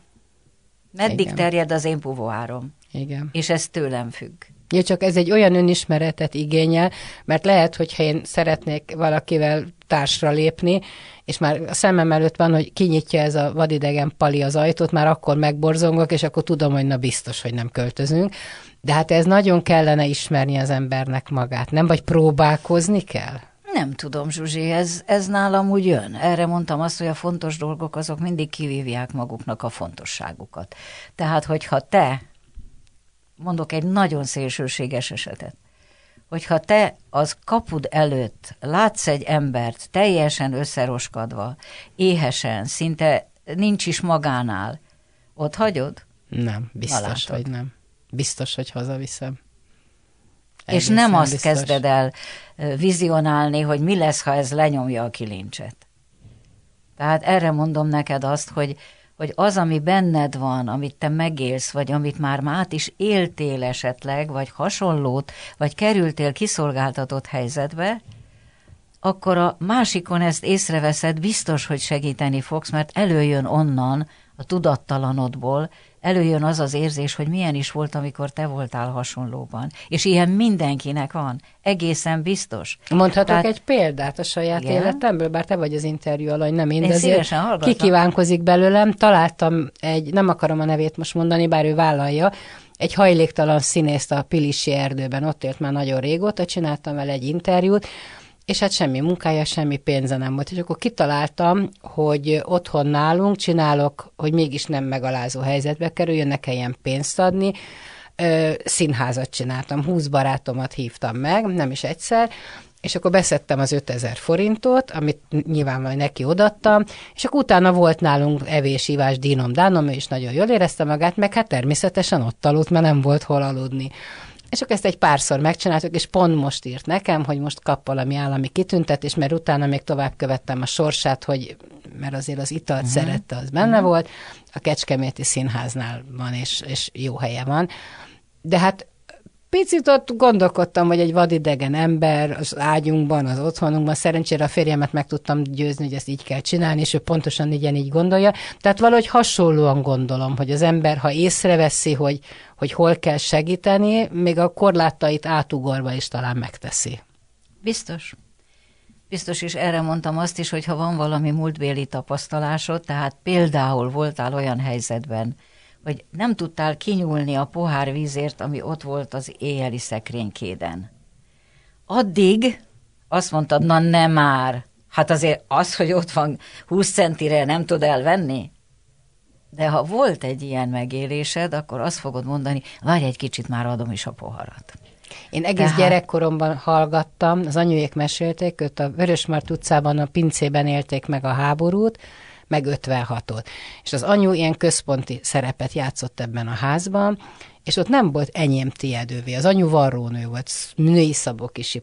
B: meddig Igen. terjed az én puvoárom.
A: Igen.
B: És ez tőlem függ.
A: Ja, csak ez egy olyan önismeretet igényel, mert lehet, hogyha én szeretnék valakivel társra lépni, és már a szemem előtt van, hogy kinyitja ez a vadidegen pali az ajtót, már akkor megborzongok, és akkor tudom, hogy na biztos, hogy nem költözünk. De hát ez nagyon kellene ismerni az embernek magát, nem? Vagy próbálkozni kell?
B: Nem tudom, Zsuzsi, ez, ez nálam úgy jön. Erre mondtam azt, hogy a fontos dolgok azok mindig kivívják maguknak a fontosságukat. Tehát, hogyha te, mondok egy nagyon szélsőséges esetet, hogyha te az kapud előtt látsz egy embert teljesen összeroskadva, éhesen, szinte nincs is magánál, ott hagyod?
A: Nem, biztos, hogy nem. Biztos, hogy hazaviszem.
B: Egészen és nem azt biztos. kezded el vizionálni, hogy mi lesz, ha ez lenyomja a kilincset. Tehát erre mondom neked azt, hogy, hogy az, ami benned van, amit te megélsz, vagy amit már át is éltél esetleg, vagy hasonlót, vagy kerültél kiszolgáltatott helyzetbe, akkor a másikon ezt észreveszed, biztos, hogy segíteni fogsz, mert előjön onnan, a tudattalanodból, előjön az az érzés, hogy milyen is volt, amikor te voltál hasonlóban. És ilyen mindenkinek van, egészen biztos.
A: Mondhatok Tehát, egy példát a saját igen? életemből, bár te vagy az interjú alany, nem én, én de azért kikívánkozik belőlem. Találtam egy, nem akarom a nevét most mondani, bár ő vállalja, egy hajléktalan színészt a Pilisi erdőben, ott élt már nagyon régóta, csináltam vele egy interjút, és hát semmi munkája, semmi pénze nem volt. És akkor kitaláltam, hogy otthon nálunk csinálok, hogy mégis nem megalázó helyzetbe kerüljön, ne kelljen pénzt adni, ö, színházat csináltam, 20 barátomat hívtam meg, nem is egyszer, és akkor beszedtem az 5000 forintot, amit nyilvánvalóan neki odattam, és akkor utána volt nálunk evés, ivás, dínom, dánom, ő is nagyon jól érezte magát, meg hát természetesen ott aludt, mert nem volt hol aludni. És akkor ezt egy párszor megcsináltuk, és pont most írt nekem, hogy most kap valami állami kitüntetés, mert utána még tovább követtem a sorsát, hogy mert azért az italt uh-huh. szerette, az benne uh-huh. volt. A Kecskeméti Színháznál van, és, és jó helye van. De hát picit ott gondolkodtam, hogy egy vadidegen ember az ágyunkban, az otthonunkban, szerencsére a férjemet meg tudtam győzni, hogy ezt így kell csinálni, és ő pontosan igen így gondolja. Tehát valahogy hasonlóan gondolom, hogy az ember, ha észreveszi, hogy, hogy hol kell segíteni, még a korlátait átugorva is talán megteszi.
B: Biztos. Biztos is erre mondtam azt is, hogy ha van valami múltbéli tapasztalásod, tehát például voltál olyan helyzetben, hogy nem tudtál kinyúlni a pohár vízért, ami ott volt az éjjeli szekrénykéden. Addig azt mondtad, na nem már, hát azért az, hogy ott van 20 centire nem tud elvenni. De ha volt egy ilyen megélésed, akkor azt fogod mondani, várj egy kicsit, már adom is a poharat.
A: Én egész Tehát... gyerekkoromban hallgattam, az anyujék mesélték, őt a Vörösmart utcában, a pincében élték meg a háborút, meg 56-ot. És az anyu ilyen központi szerepet játszott ebben a házban, és ott nem volt enyém tiedővé. Az anyu varrónő volt, női szabok is.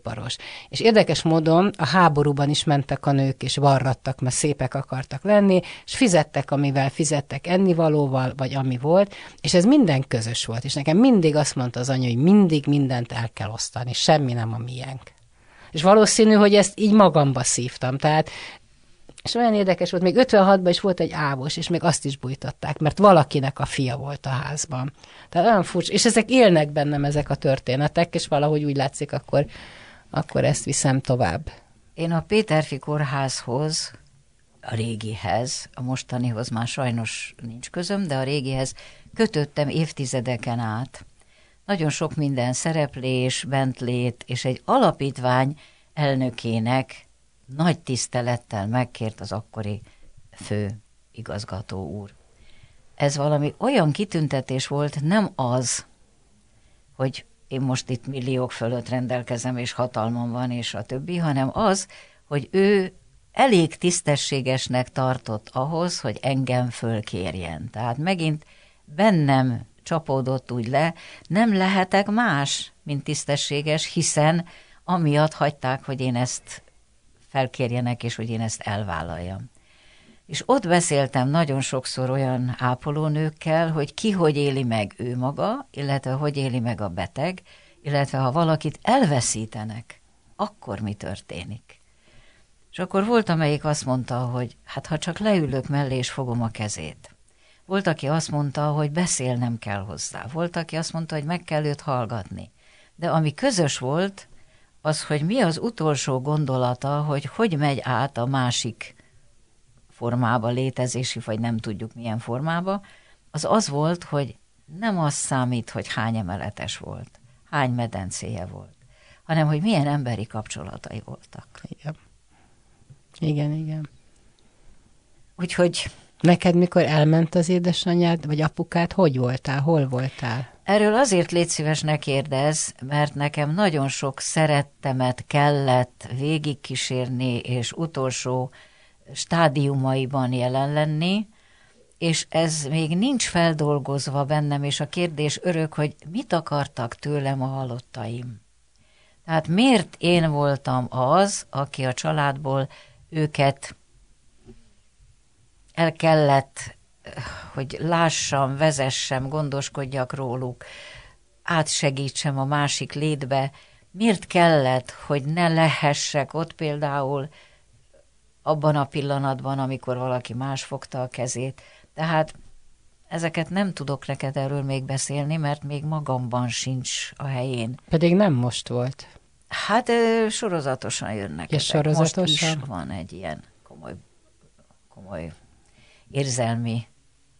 A: És érdekes módon a háborúban is mentek a nők, és varrattak, mert szépek akartak lenni, és fizettek, amivel fizettek ennivalóval, vagy ami volt, és ez minden közös volt. És nekem mindig azt mondta az anyu, hogy mindig mindent el kell osztani, semmi nem a miénk. És valószínű, hogy ezt így magamba szívtam. Tehát és olyan érdekes volt, még 56-ban is volt egy ávos, és még azt is bújtatták, mert valakinek a fia volt a házban. Tehát olyan furcsa, és ezek élnek bennem ezek a történetek, és valahogy úgy látszik, akkor, akkor ezt viszem tovább.
B: Én a Péterfi kórházhoz, a régihez, a mostanihoz már sajnos nincs közöm, de a régihez kötöttem évtizedeken át. Nagyon sok minden szereplés, bentlét, és egy alapítvány elnökének nagy tisztelettel megkért az akkori fő igazgató úr. Ez valami olyan kitüntetés volt, nem az, hogy én most itt milliók fölött rendelkezem, és hatalmam van, és a többi, hanem az, hogy ő elég tisztességesnek tartott ahhoz, hogy engem fölkérjen. Tehát megint bennem csapódott úgy le, nem lehetek más, mint tisztességes, hiszen amiatt hagyták, hogy én ezt felkérjenek, és hogy én ezt elvállaljam. És ott beszéltem nagyon sokszor olyan ápolónőkkel, hogy ki hogy éli meg ő maga, illetve hogy éli meg a beteg, illetve ha valakit elveszítenek, akkor mi történik. És akkor volt, amelyik azt mondta, hogy hát ha csak leülök mellé és fogom a kezét. Volt, aki azt mondta, hogy beszélnem kell hozzá. Volt, aki azt mondta, hogy meg kell őt hallgatni. De ami közös volt, az, hogy mi az utolsó gondolata, hogy hogy megy át a másik formába, létezési, vagy nem tudjuk milyen formába, az az volt, hogy nem az számít, hogy hány emeletes volt, hány medencéje volt, hanem hogy milyen emberi kapcsolatai voltak.
A: Igen. Igen, igen.
B: Úgyhogy...
A: Neked mikor elment az édesanyád, vagy apukád, hogy voltál, hol voltál?
B: Erről azért légy szíves ne kérdez, mert nekem nagyon sok szerettemet kellett végigkísérni, és utolsó stádiumaiban jelen lenni, és ez még nincs feldolgozva bennem, és a kérdés örök, hogy mit akartak tőlem a halottaim. Tehát miért én voltam az, aki a családból őket el kellett, hogy lássam, vezessem, gondoskodjak róluk, átsegítsem a másik létbe, miért kellett, hogy ne lehessek ott például abban a pillanatban, amikor valaki más fogta a kezét. Tehát ezeket nem tudok neked erről még beszélni, mert még magamban sincs a helyén.
A: Pedig nem most volt.
B: Hát sorozatosan jönnek
A: És ezek. sorozatosan?
B: Most is van egy ilyen komoly, komoly érzelmi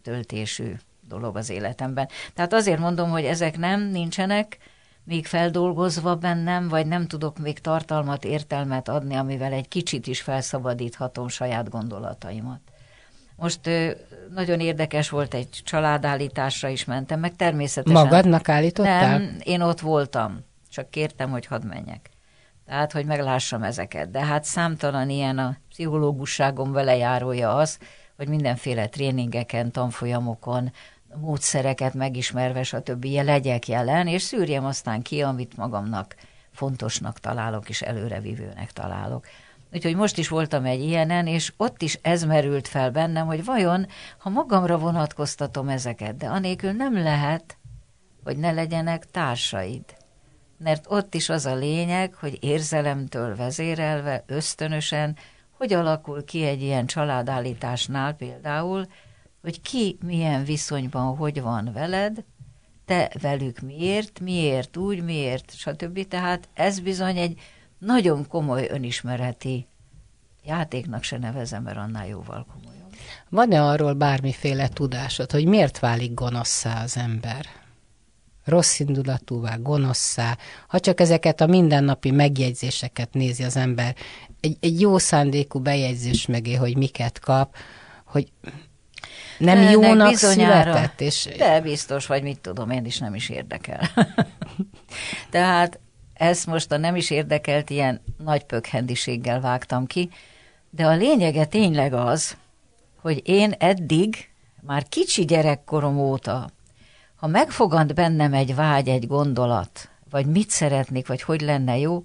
B: töltésű dolog az életemben. Tehát azért mondom, hogy ezek nem nincsenek még feldolgozva bennem, vagy nem tudok még tartalmat, értelmet adni, amivel egy kicsit is felszabadíthatom saját gondolataimat. Most nagyon érdekes volt, egy családállításra is mentem, meg természetesen...
A: Magadnak állítottál?
B: Nem, én ott voltam, csak kértem, hogy hadd menjek. Tehát, hogy meglássam ezeket. De hát számtalan ilyen a pszichológusságom vele járója az, hogy mindenféle tréningeken, tanfolyamokon, módszereket megismerve, stb. legyek jelen, és szűrjem aztán ki, amit magamnak fontosnak találok, és előrevívőnek találok. Úgyhogy most is voltam egy ilyenen, és ott is ez merült fel bennem, hogy vajon, ha magamra vonatkoztatom ezeket, de anélkül nem lehet, hogy ne legyenek társaid. Mert ott is az a lényeg, hogy érzelemtől vezérelve, ösztönösen, hogy alakul ki egy ilyen családállításnál például, hogy ki milyen viszonyban, hogy van veled, te velük miért, miért úgy, miért, stb. Tehát ez bizony egy nagyon komoly önismereti játéknak se nevezem, mert annál jóval komolyabb.
A: Van-e arról bármiféle tudásod, hogy miért válik gonoszszá az ember? Rossz indulatúvá, gonoszszá, ha csak ezeket a mindennapi megjegyzéseket nézi az ember, egy, egy jó szándékú bejegyzés megé, hogy miket kap, hogy nem Ennek jónak bizonyára, született? És...
B: De biztos, vagy mit tudom, én is nem is érdekel. Tehát ezt most a nem is érdekelt ilyen nagy pökhendiséggel vágtam ki, de a lényege tényleg az, hogy én eddig, már kicsi gyerekkorom óta, ha megfogant bennem egy vágy, egy gondolat, vagy mit szeretnék, vagy hogy lenne jó,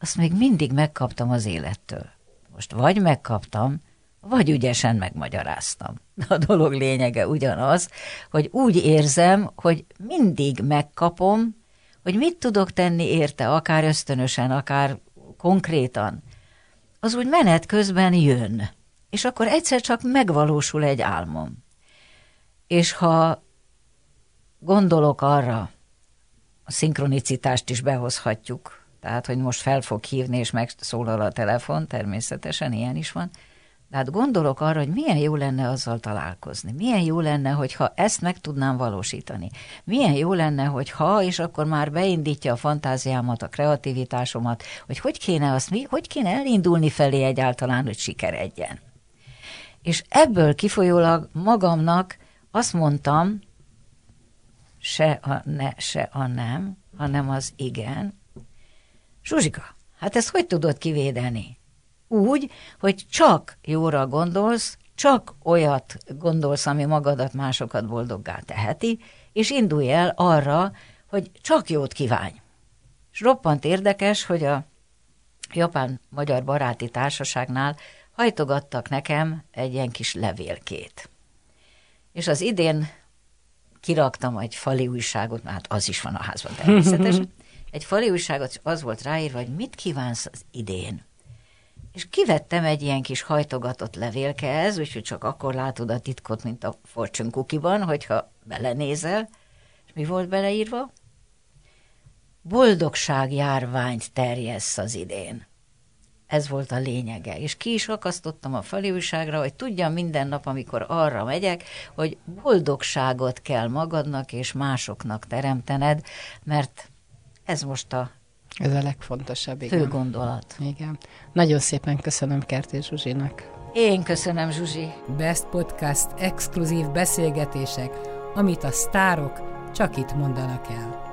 B: azt még mindig megkaptam az élettől. Most vagy megkaptam, vagy ügyesen megmagyaráztam. A dolog lényege ugyanaz, hogy úgy érzem, hogy mindig megkapom, hogy mit tudok tenni érte, akár ösztönösen, akár konkrétan. Az úgy menet közben jön, és akkor egyszer csak megvalósul egy álmom. És ha gondolok arra, a szinkronicitást is behozhatjuk, tehát, hogy most fel fog hívni, és megszólal a telefon, természetesen ilyen is van, tehát gondolok arra, hogy milyen jó lenne azzal találkozni. Milyen jó lenne, hogyha ezt meg tudnám valósítani. Milyen jó lenne, hogyha, és akkor már beindítja a fantáziámat, a kreativitásomat, hogy hogy kéne azt, mi, hogy kéne elindulni felé egyáltalán, hogy sikeredjen. És ebből kifolyólag magamnak azt mondtam, se a ne, se a nem, hanem az igen. Zsuzsika, hát ezt hogy tudod kivédeni? úgy, hogy csak jóra gondolsz, csak olyat gondolsz, ami magadat, másokat boldoggá teheti, és indulj el arra, hogy csak jót kívánj. És roppant érdekes, hogy a Japán-Magyar Baráti Társaságnál hajtogattak nekem egy ilyen kis levélkét. És az idén kiraktam egy fali újságot, hát az is van a házban természetesen, egy fali újságot, az volt ráírva, hogy mit kívánsz az idén. És kivettem egy ilyen kis hajtogatott levélke ez, úgyhogy csak akkor látod a titkot, mint a fortune cookie-ban, hogyha belenézel. És mi volt beleírva? Boldogság járványt terjessz az idén. Ez volt a lényege. És ki is akasztottam a felújságra, hogy tudjam minden nap, amikor arra megyek, hogy boldogságot kell magadnak és másoknak teremtened, mert ez most a
C: ez a legfontosabb, igen.
B: Fő gondolat.
C: Igen. Nagyon szépen köszönöm Kertész Zsuzsinak.
B: Én köszönöm, Zsuzsi.
A: Best Podcast exkluzív beszélgetések, amit a sztárok csak itt mondanak el.